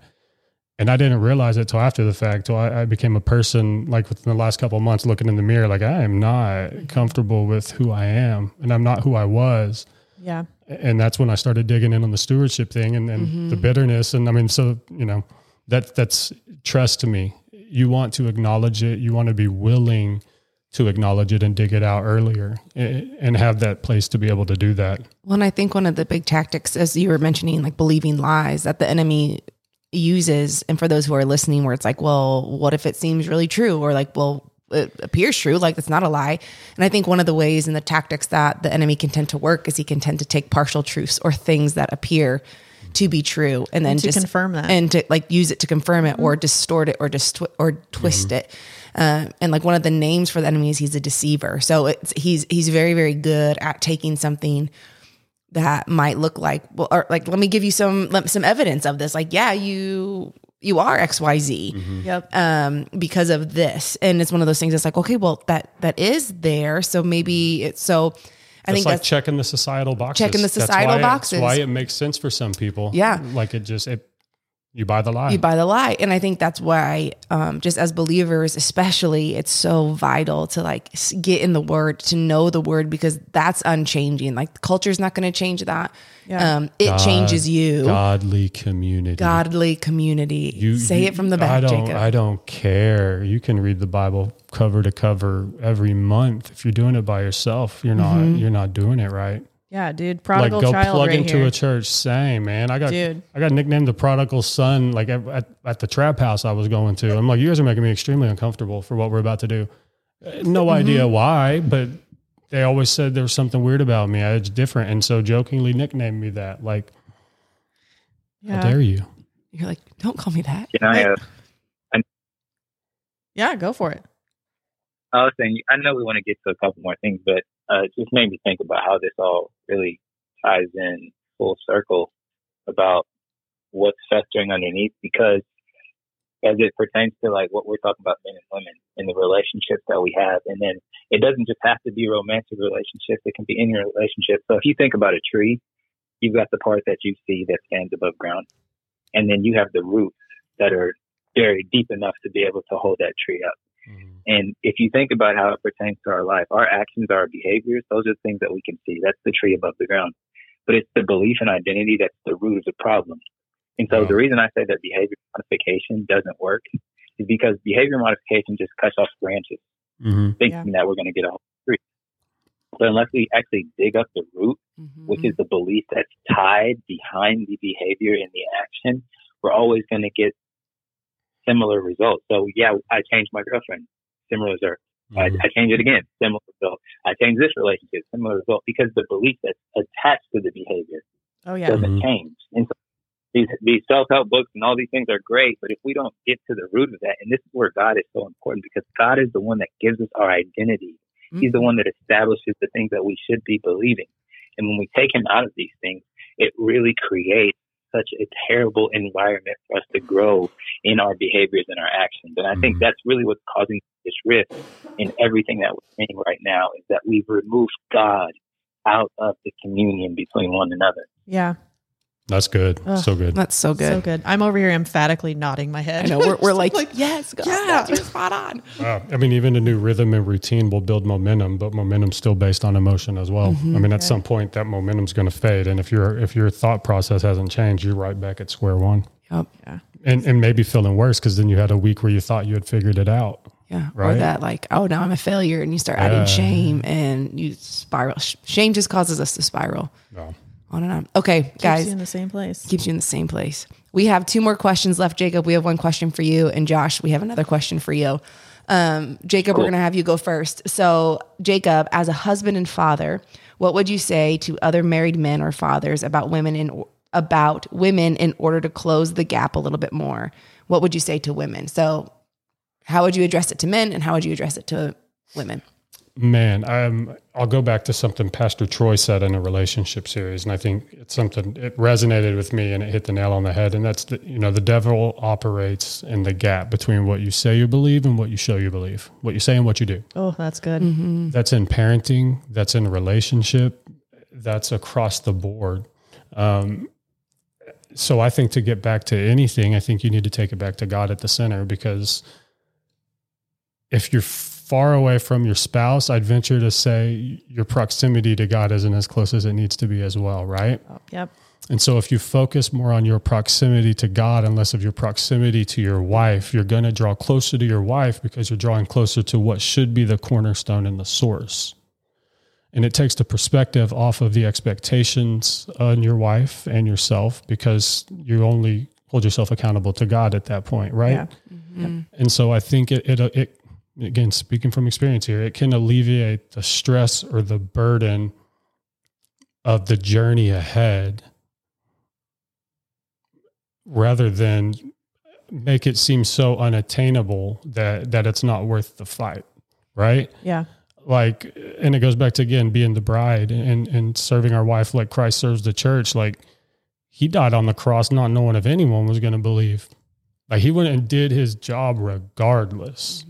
And I didn't realize it till after the fact. Till I, I became a person like within the last couple of months looking in the mirror, like I am not comfortable with who I am and I'm not who I was. Yeah. And that's when I started digging in on the stewardship thing and, and the mm-hmm. bitterness. And I mean, so, you know, that that's trust to me. You want to acknowledge it. You want to be willing to acknowledge it and dig it out earlier and have that place to be able to do that. Well, and I think one of the big tactics, as you were mentioning, like believing lies, that the enemy uses, and for those who are listening, where it's like, well, what if it seems really true? Or like, well, it appears true, like it's not a lie. And I think one of the ways and the tactics that the enemy can tend to work is he can tend to take partial truths or things that appear to be true and then to just confirm that. and to like use it to confirm it or distort it or just twi- or twist it. Uh, and like one of the names for the enemy is he's a deceiver. So it's he's he's very very good at taking something that might look like well or like let me give you some some evidence of this. Like yeah, you you are X Y Z Yep. um, because of this. And it's one of those things that's like, okay, well, that that is there. So maybe it's so I It's think like that's checking the societal boxes. Checking the That's societal why- boxes. That's why it makes sense for some people. Yeah. Like it just it you buy the lie. you buy the lie. And I think that's why, um, just as believers, especially, it's so vital to like get in the word, to know the word, because that's unchanging. Like the culture's not going to change that. Yeah. Um, it God- changes you. Godly community. Godly community. You- Say you- it from the back. I back, don't, Jacob. I don't care. You can read the Bible cover to cover every month. If you're doing it by yourself, you're not Mm-hmm. you're not doing it right. Yeah, dude. Prodigal like go child plug right into here. a church. Same man. I got Dude. I got nicknamed the prodigal son. Like at, at, at the trap house I was going to. I'm like, you guys are making me extremely uncomfortable for what we're about to do. Uh, No Mm-hmm. idea why, but they always said there was something weird about me. It's different, and so jokingly nicknamed me that. Like, yeah. how dare you? You're like, don't call me that. Can I? Uh, yeah, go for it. I was saying, I know we want to get to a couple more things, but uh, it just made me think about how this all really ties in full circle about what's festering underneath. Because as it pertains to like what we're talking about men and women and the relationships that we have, and then it doesn't just have to be romantic relationships; it can be any relationship. So if you think about a tree, you've got the part that you see that stands above ground, and then you have the roots that are buried deep enough to be able to hold that tree up. And if you think about how it pertains to our life, our actions, our behaviors, those are things that we can see. That's the tree above the ground. But it's the belief and identity that's the root of the problem. And so Wow. the reason I say that behavior modification doesn't work is because behavior modification just cuts off branches, Mm-hmm. thinking that we're going to get a whole tree. But unless we actually dig up the root, Mhm. which is the belief that's tied behind the behavior and the action, we're always going to get similar results. So yeah, I changed my girlfriend, similar result. I, I change it again, similar result. I change this relationship, similar result, because the belief that's attached to the behavior Oh yeah. doesn't Mhm. change. And so these these self help books and all these things are great, but if we don't get to the root of that, and this is where God is so important because God is the one that gives us our identity. He's the one that establishes the things that we should be believing. And when we take him out of these things, it really creates such a terrible environment for us to grow in our behaviors and our actions. And I think Mhm. that's really what's causing this rift in everything that we're seeing right now is that we've removed God out of the communion between one another. Yeah. That's good. Ugh. So good. That's so good. So good. I'm over here emphatically nodding my head. I know we're, we're like, Like, yes, God, yeah. that's- you're spot on. Uh, I mean, even a new rhythm and routine will build momentum, but momentum's still based on emotion as well. Mm-hmm. I mean, at some point, that momentum's going to fade, and if your if your thought process hasn't changed, you're right back at square one, Yep. and and maybe feeling worse because then you had a week where you thought you had figured it out. Yeah. Or that like, oh, now I'm a failure. And you start adding Yeah. shame and you spiral. Shame just causes us to spiral No. On and on. Okay, Keeps guys. Keeps you in the same place. keeps you in the same place. We have two more questions left, Jacob. We have one question for you, and Josh, we have another question for you. Um, Jacob, we're going to have you go first. So, Jacob, as a husband and father, what would you say to other married men or fathers about women in about women in order to close the gap a little bit more? What would you say to women? So, how would you address it to men, and how would you address it to women? Man, um, I'll go back to something Pastor Troy said in a relationship series, and I think it's something it resonated with me and it hit the nail on the head. And that's the you know the devil operates in the gap between what you say you believe and what you show you believe, what you say and what you do. Oh, that's good. Mm-hmm. That's in parenting. That's in relationship. That's across the board. Um, so I think to get back to anything, I think you need to take it back to God at the center because if you're far away from your spouse, I'd venture to say your proximity to God isn't as close as it needs to be as well, right? Yep. And so if you focus more on your proximity to God and less of your proximity to your wife, you're going to draw closer to your wife because you're drawing closer to what should be the cornerstone and the source. And it takes the perspective off of the expectations on your wife and yourself because you only hold yourself accountable to God at that point, right? Yeah. Mm-hmm. And so I think it, it, it, again, speaking from experience here, it can alleviate the stress or the burden of the journey ahead rather than make it seem so unattainable that, that it's not worth the fight. Right. Yeah. Like, and it goes back to again, being the bride and, and serving our wife like Christ serves the church. Like he died on the cross, not knowing if anyone was going to believe. Like he went and did his job regardless.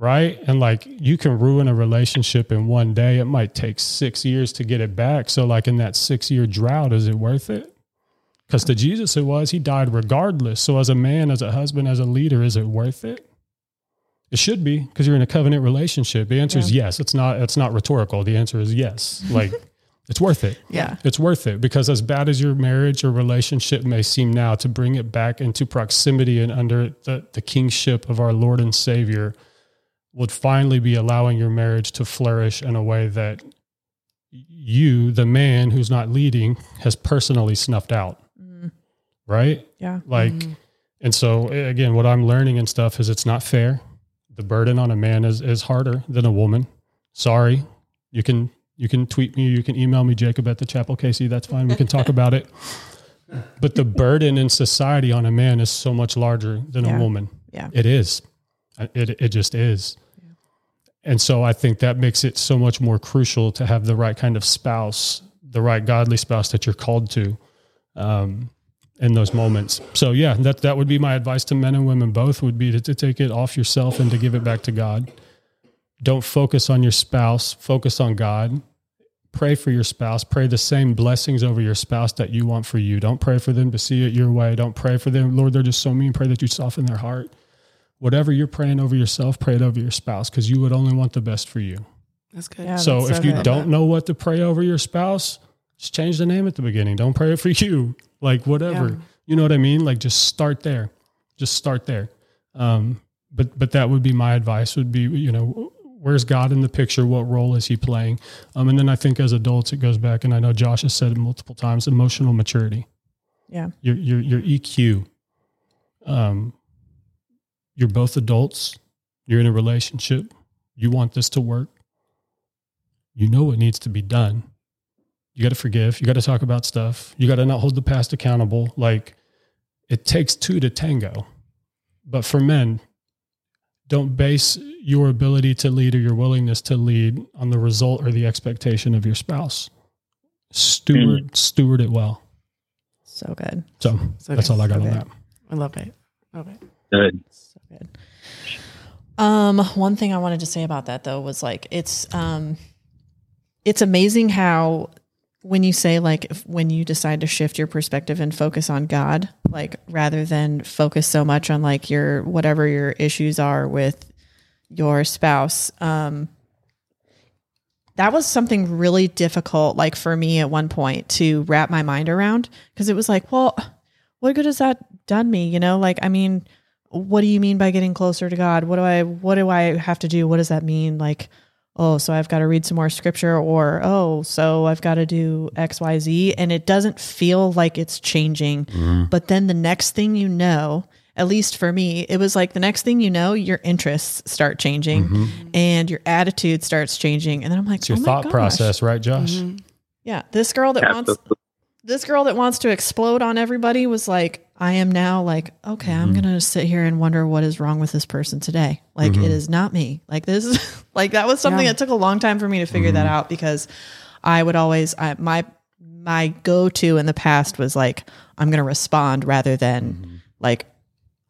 Right. And like you can ruin a relationship in one day. It might take six years to get it back. So, like in that six year drought, is it worth it? Because to Jesus, it was. He died regardless. So, as a man, as a husband, as a leader, is it worth it? It should be because you're in a covenant relationship. The answer is yes. It's not. It's not rhetorical. The answer is yes. Like it's worth it. Yeah. It's worth it because as bad as your marriage or relationship may seem now, to bring it back into proximity and under the, the kingship of our Lord and Savior would finally be allowing your marriage to flourish in a way that you, the man who's not leading, has personally snuffed out. Mm-hmm. Right? Yeah. Like, mm-hmm. and so again, what I'm learning and stuff is it's not fair. The burden on a man is is harder than a woman. Sorry, you can you can tweet me, you can email me, Jacob at the Chapel Casey. That's fine. We can talk about it. But the burden in society on a man is so much larger than Yeah. a woman. Yeah. It is. It it just is. And so I think that makes it so much more crucial to have the right kind of spouse, the right godly spouse that you're called to. Um, in those moments. So yeah, that that would be my advice to men and women both would be to, to take it off yourself and to give it back to God. Don't focus on your spouse, focus on God. Pray for your spouse, pray the same blessings over your spouse that you want for you. Don't pray for them to see it your way. Don't pray for them, Lord, they're just so mean. Pray that you soften their heart. Whatever you're praying over yourself, pray it over your spouse because you would only want the best for you. That's good. Yeah. So that's if so you good. don't know what to pray over your spouse, just change the name at the beginning. Don't pray it for you. Like whatever. Yeah. You know what I mean? Like just start there. Just start there. Um, but but that would be my advice would be, you know, where's God in the picture? What role is he playing? Um, and then I think as adults it goes back and I know Josh has said it multiple times, emotional maturity. Yeah. Your your your EQ. Um you're both adults. You're in a relationship. You want this to work. You know what needs to be done. You got to forgive. You got to talk about stuff. You got to not hold the past accountable. Like it takes two to tango. But for men, don't base your ability to lead or your willingness to lead on the result or the expectation of your spouse. Steward, mm. steward it well. So good. So So that's good. all I got So on good. that. I love it. Love it. Good. Um, one thing I wanted to say about that though was like it's um it's amazing how when you say like if, when you decide to shift your perspective and focus on God, like rather than focus so much on like your whatever your issues are with your spouse, um that was something really difficult like for me at one point to wrap my mind around because it was like, well, what good has that done me, you know? Like I mean, what do you mean by getting closer to God? What do I what do I have to do? What does that mean? Like, oh, so I've got to read some more scripture or oh, so I've got to do XYZ and it doesn't feel like it's changing. Mm-hmm. But then the next thing you know, at least for me, it was like the next thing you know, your interests start changing mm-hmm. and your attitude starts changing. And then I'm like, It's your oh my thought gosh. process, right, Josh? Mm-hmm. Yeah. This girl that wants Absolutely. This girl that wants to explode on everybody was like, I am now like, okay, I'm Mm-hmm. gonna sit here and wonder what is wrong with this person today. Like it is not me. Like this is like that was something Yeah. that took a long time for me to figure Mm-hmm. that out because I would always I, my my go to in the past was like, I'm gonna respond rather than like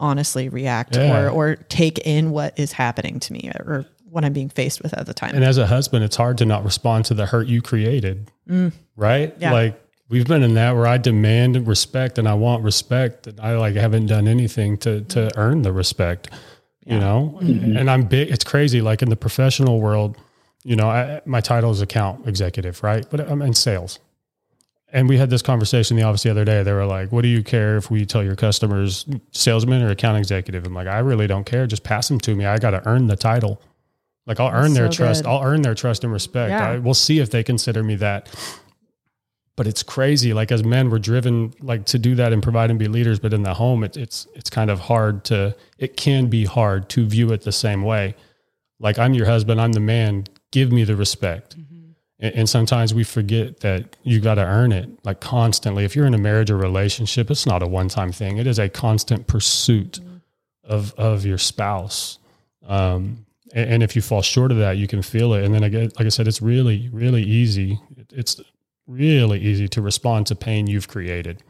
honestly react Mm-hmm. Yeah. or or take in what is happening to me or what I'm being faced with at the time. And as a husband, it's hard to not respond to the hurt you created, right? Yeah. Like we've been in that where I demand respect and I want respect, and I like haven't done anything to to earn the respect, you know. Mm-hmm. And I'm big. It's crazy. Like in the professional world, you know, I, my title is account executive, right? But um, I'm in sales. And we had this conversation in the office the other day. They were like, "What do you care if we tell your customers salesman or account executive?" I'm like, "I really don't care. Just pass them to me. I got to earn the title. Like I'll earn their so trust. good. I'll earn their trust and respect. Yeah. I, we'll see if they consider me that. But it's crazy. Like as men, we're driven like to do that and provide and be leaders, but in the home, it, it's it's kind of hard to. It can be hard to view it the same way. Like I'm your husband, I'm the man. Give me the respect. And, and sometimes we forget that you got to earn it, like constantly. If you're in a marriage or relationship, it's not a one time thing. It is a constant pursuit of of your spouse. Um, and, if you fall short of that, you can feel it. And then again, like I said, it's really really easy. It, it's really easy to respond to pain you've created.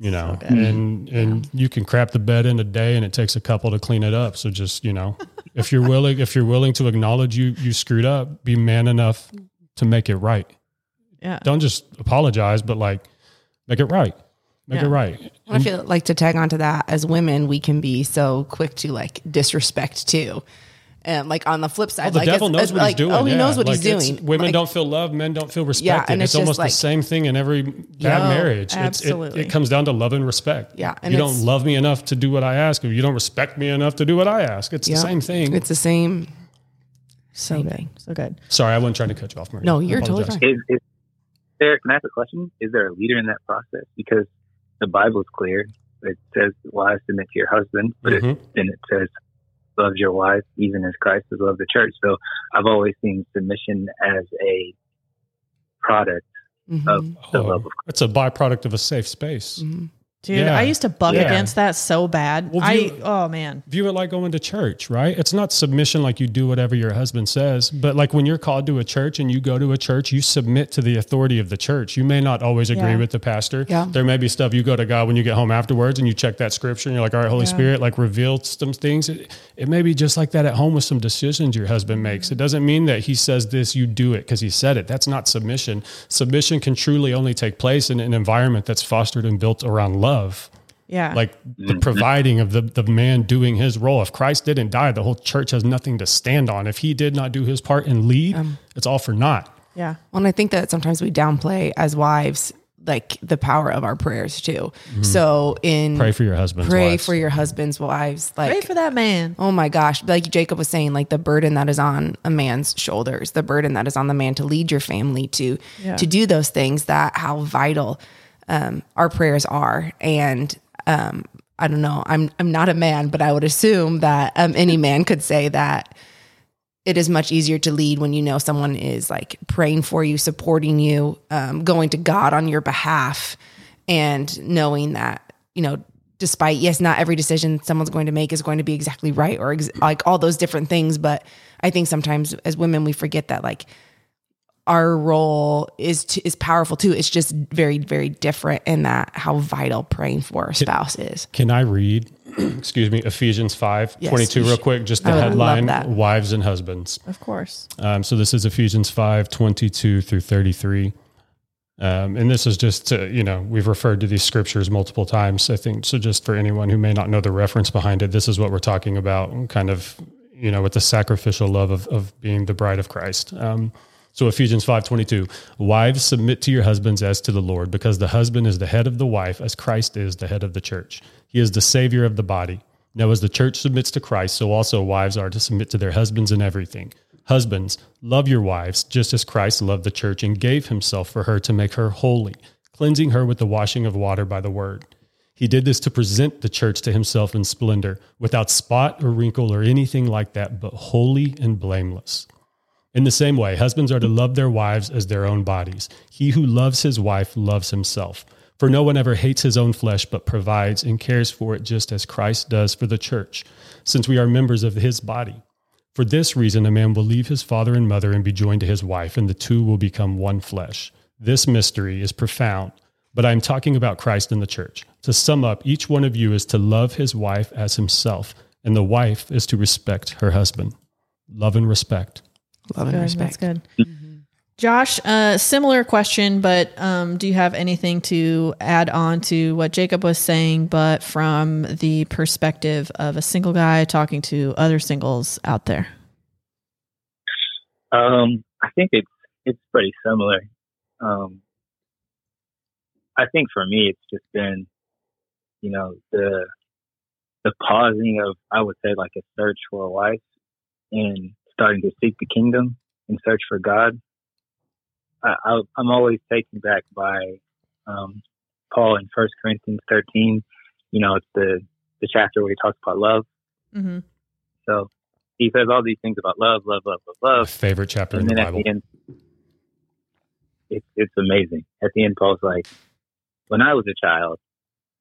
You know, good. and and you can crap the bed in a day, and it takes a couple to clean it up. So just you know, if you're willing, if you're willing to acknowledge you you screwed up, be man enough to make it right. Yeah. Don't just apologize, but like make it right. Make Yeah. it right. I feel like to tag onto that as women, we can be so quick to like disrespect too. And like on the flip side, Well, the like devil as- knows what like, he's doing. Oh, he yeah. knows what Like, he's doing. Women Like, don't feel loved. Men don't feel respected. and it's, it's almost like- the same thing in every bad Yeah, marriage. It's, it, absolutely. it comes down to love and respect. Yeah, and you don't love me enough to do what I ask, or you don't respect me enough to do what I ask. It's Yeah. the same thing. It's the same. So Same good. thing. So good. Sorry, I wasn't trying to cut you off, Maria. No, you're totally apologize. fine. Is, is there? Can I ask a question? Is there a leader in that process? Because the Bible's clear. It says, "Wives submit to your husband," but it, Mhm. then it says, "Love your wife, even as Christ has loved the church." So I've always seen submission as a product Mhm. of the Oh, love of Christ. it's a byproduct of a safe space. Mhm. Dude, Yeah. I used to buck Yeah. against that so bad. Well, I oh man. view it like going to church, right? It's not submission like you do whatever your husband says, but like when you're called to a church and you go to a church, you submit to the authority of the church. You may not always agree Yeah. with the pastor. Yeah. There may be stuff you go to God when you get home afterwards and you check that scripture and you're like, all right, Holy Yeah. Spirit, like reveal some things. It, it may be just like that at home with some decisions your husband makes. It doesn't mean that he says this, you do it because he said it. That's not submission. Submission can truly only take place in an environment that's fostered and built around love Yeah. like the providing of the, the man doing his role. If Christ didn't die, the whole church has nothing to stand on. If he did not do his part and lead, Um, it's all for naught. yeah. Well, and I think that sometimes we downplay as wives like the power of our prayers too. So in Mm-hmm. Pray for your husband's pray wives. for your husband's wives. Like Pray for that man. Oh my gosh. Like Jacob was saying, like the burden that is on a man's shoulders, the burden that is on the man to lead your family to Yeah. to do those things that how vital um, our prayers are. And um, I don't know, I'm I'm not a man, but I would assume that um, any man could say that it is much easier to lead when you know someone is like praying for you, supporting you, um, going to God on your behalf, and knowing that you know, despite yes, not every decision someone's going to make is going to be exactly right or ex- like all those different things, but I think sometimes as women we forget that like our role is to, is powerful too. It's just very very different in that how vital praying for our spouse is. Can I read, excuse me, Ephesians 5 Yes, 22 real quick? Just I the love headline that. Wives and Husbands. Of course. Um, so this is Ephesians 5 22 through 33. Um, and this is just to, you know, we've referred to these scriptures multiple times, I think. So just for anyone who may not know the reference behind it, this is what we're talking about, kind of, you know, with the sacrificial love of, of being the bride of Christ. Um, so Ephesians 5:22, wives submit to your husbands as to the Lord, because the husband is the head of the wife, as Christ is the head of the church. He is the savior of the body. Now, as the church submits to Christ, so also wives are to submit to their husbands in everything. Husbands, love your wives, just as Christ loved the church and gave himself for her to make her holy, cleansing her with the washing of water by the word. He did this to present the church to himself in splendor, without spot or wrinkle or anything like that, but holy and blameless. In the same way, husbands are to love their wives as their own bodies. He who loves his wife loves himself. For no one ever hates his own flesh, but provides and cares for it just as Christ does for the church, since we are members of his body. For this reason, a man will leave his father and mother and be joined to his wife, and the two will become one flesh. This mystery is profound, but I am talking about Christ and the church. To sum up, each one of you is to love his wife as himself, and the wife is to respect her husband. Love and respect. Love and respect. That's good. Josh, uh, similar question, but um, do you have anything to add on to what Jacob was saying, but from the perspective of a single guy talking to other singles out there? Um, I think it's it's pretty similar. Um, I think for me, it's just been, you know, the the pausing of I would say like a search for a wife and starting to seek the kingdom and search for God. I, I, I'm always taken back by um, Paul in First Corinthians 13. You know, it's the the chapter where he talks about love. Mm-hmm. So he says all these things about love, love, love, love, love. favorite chapter in And the then at Bible. the end, it's it's amazing. At the end, Paul's like, "When I was a child,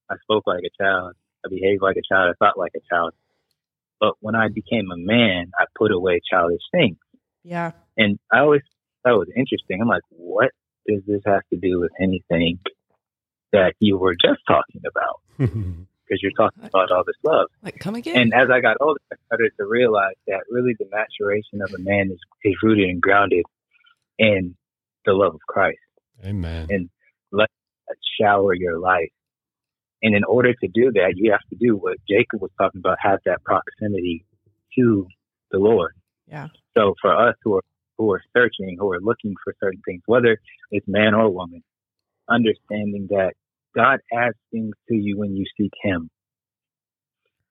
I spoke like a child, I behaved like a child, I thought like a child. But when I became a man, I put away childish things." Yeah. And I always thought it was interesting. I'm like, "What does this have to do with anything that you were just talking about?" Because you're talking about all this love. Like, come again? And as I got older, I started to realize that really the maturation of a man is, is rooted and grounded in the love of Christ. Amen. And let that shower your life. And in order to do that, you have to do what Jacob was talking about, have that proximity to the Lord. Yeah. So for us who are who are searching, who are looking for certain things, whether it's man or woman, understanding that God adds things to you when you seek Him,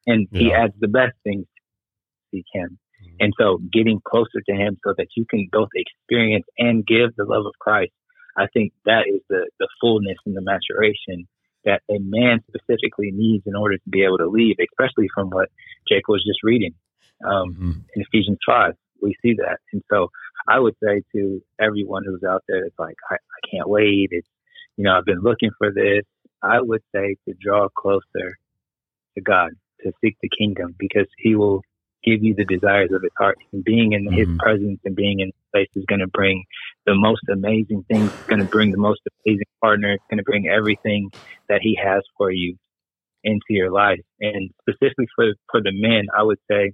and He adds the best things to seek Him. Mhm. And so, getting closer to Him so that you can both experience and give the love of Christ, I think that is the the fullness and the maturation that a man specifically needs in order to be able to leave, especially from what Jake was just reading. Um, Mhm. in Ephesians 5. We see that. And so I would say to everyone who's out there, it's like, I, I can't wait. It's, you know, I've been looking for this. I would say to draw closer to God, to seek the kingdom, because He will give you the desires of His heart. And being in His Mhm. presence and being in His place is going to bring the most amazing things. It's going to bring the most amazing partner. It's going to bring everything that He has for you into your life. And specifically for for the men, I would say,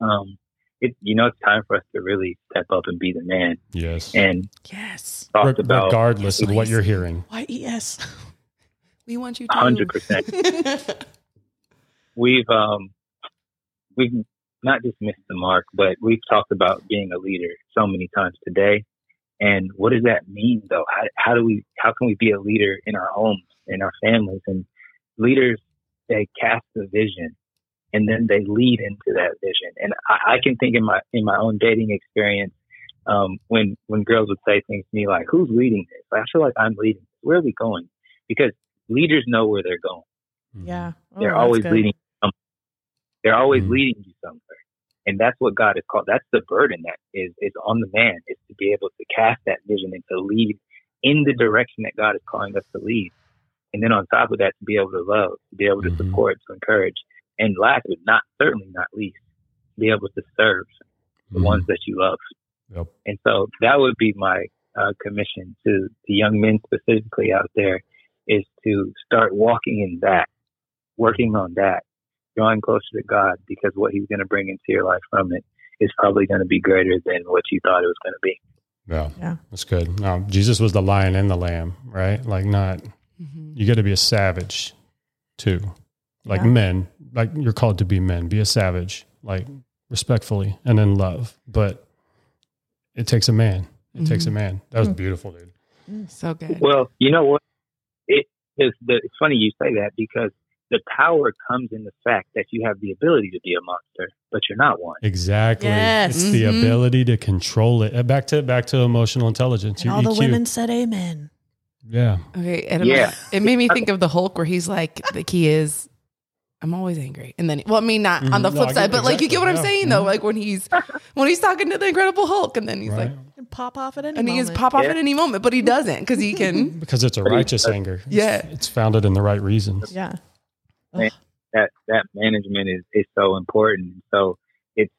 um, it you know, it's time for us to really step up and be the man. Yes. And Yes. talk Re- about regardless of what you're hearing. Y E S. we want you to. hundred percent. We've um, we've not just missed the mark, but we've talked about being a leader so many times today. And what does that mean, though? How, how do we? How can we be a leader in our homes, in our families? And leaders, they cast the vision, and then they lead into that vision. And I, I can think in my in my own dating experience, um, when when girls would say things to me like, "Who's leading this?" I feel like I'm leading. Where are we going? Because leaders know where they're going. Yeah. Oh, They're always good. leading. They're always Mhm. leading you somewhere, and that's what God is called. That's the burden that is is on the man is to be able to cast that vision and to lead in the direction that God is calling us to lead. And then on top of that, to be able to love, to be able to Mhm. support, to encourage, and last but not certainly not least, be able to serve the Mhm. ones that you love. Yep. And so that would be my uh, commission to the young men specifically out there is to start walking in that, working on that, drawing closer to God because what He's going to bring into your life from it is probably going to be greater than what you thought it was going to be. Yeah. Yeah. That's good. No, Jesus was the lion and the lamb, right? Like not Mhm. you got to be a savage too. Like Yeah. men, like you're called to be men, be a savage, like respectfully and in love. But it takes a man. It takes a Mhm. man. That was Mm. beautiful, dude. So good. Well, you know what? It is the, it's funny you say that because the power comes in the fact that you have the ability to be a monster, but you're not one. Exactly. Yes. It's the Mhm. ability to control it. Uh, Back to back to emotional intelligence. And Your all the women said amen. Yeah. Okay, and Yeah. it made me think of the Hulk where he's like, like he is. I'm always angry, and then well, I mean, not on the Mhm. No, flip side, get- but like you get what I'm saying yeah. though, Mhm. like when he's when he's talking to the Incredible Hulk, and then he's right. like, pop off at any and he is pop off Yeah. at any moment, but he doesn't because he can. because it's a righteous anger. It's- Yeah. It's founded in the right reasons. Yeah. Man. that that management is is so important. So it's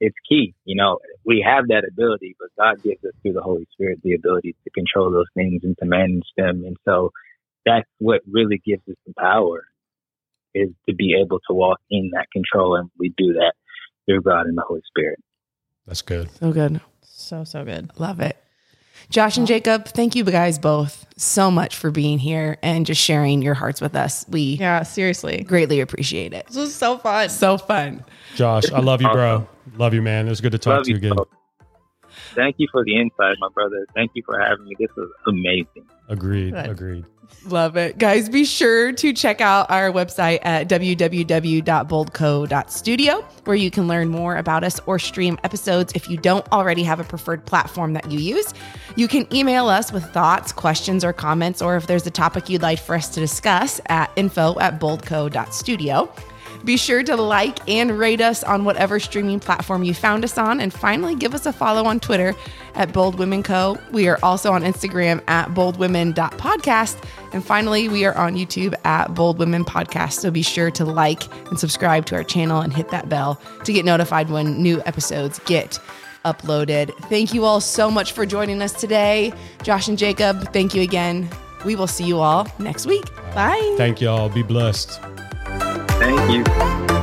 it's key. You know, we have that ability, but God gives us through the Holy Spirit the ability to control those things and to manage them. And so that's what really gives us the power is to be able to walk in that control, and we do that through God and the Holy Spirit. That's good. So good, So so good. love it. Josh and Jacob, thank you guys both so much for being here and just sharing your hearts with us. We Yeah, seriously. greatly appreciate it. This was so fun. So fun. Josh, I love you, bro. Love you, man. It was good to talk Love to you again. both. Thank you for the insight, my brother. Thank you for having me. This was amazing. Agreed. Good. Agreed. Love it. Guys, be sure to check out our website at www.boldco.studio, where you can learn more about us or stream episodes if you don't already have a preferred platform that you use. You can email us with thoughts, questions, or comments, or if there's a topic you'd like for us to discuss at info at boldco.studio. Be sure to like and rate us on whatever streaming platform you found us on. And finally, give us a follow on Twitter at Bold Women Co. We are also on Instagram at boldwomen.podcast. And finally, we are on YouTube at Bold Women Podcast. So be sure to like and subscribe to our channel and hit that bell to get notified when new episodes get uploaded. Thank you all so much for joining us today. Josh and Jacob, thank you again. We will see you all next week. Bye. Thank y'all. Be blessed. Thank you.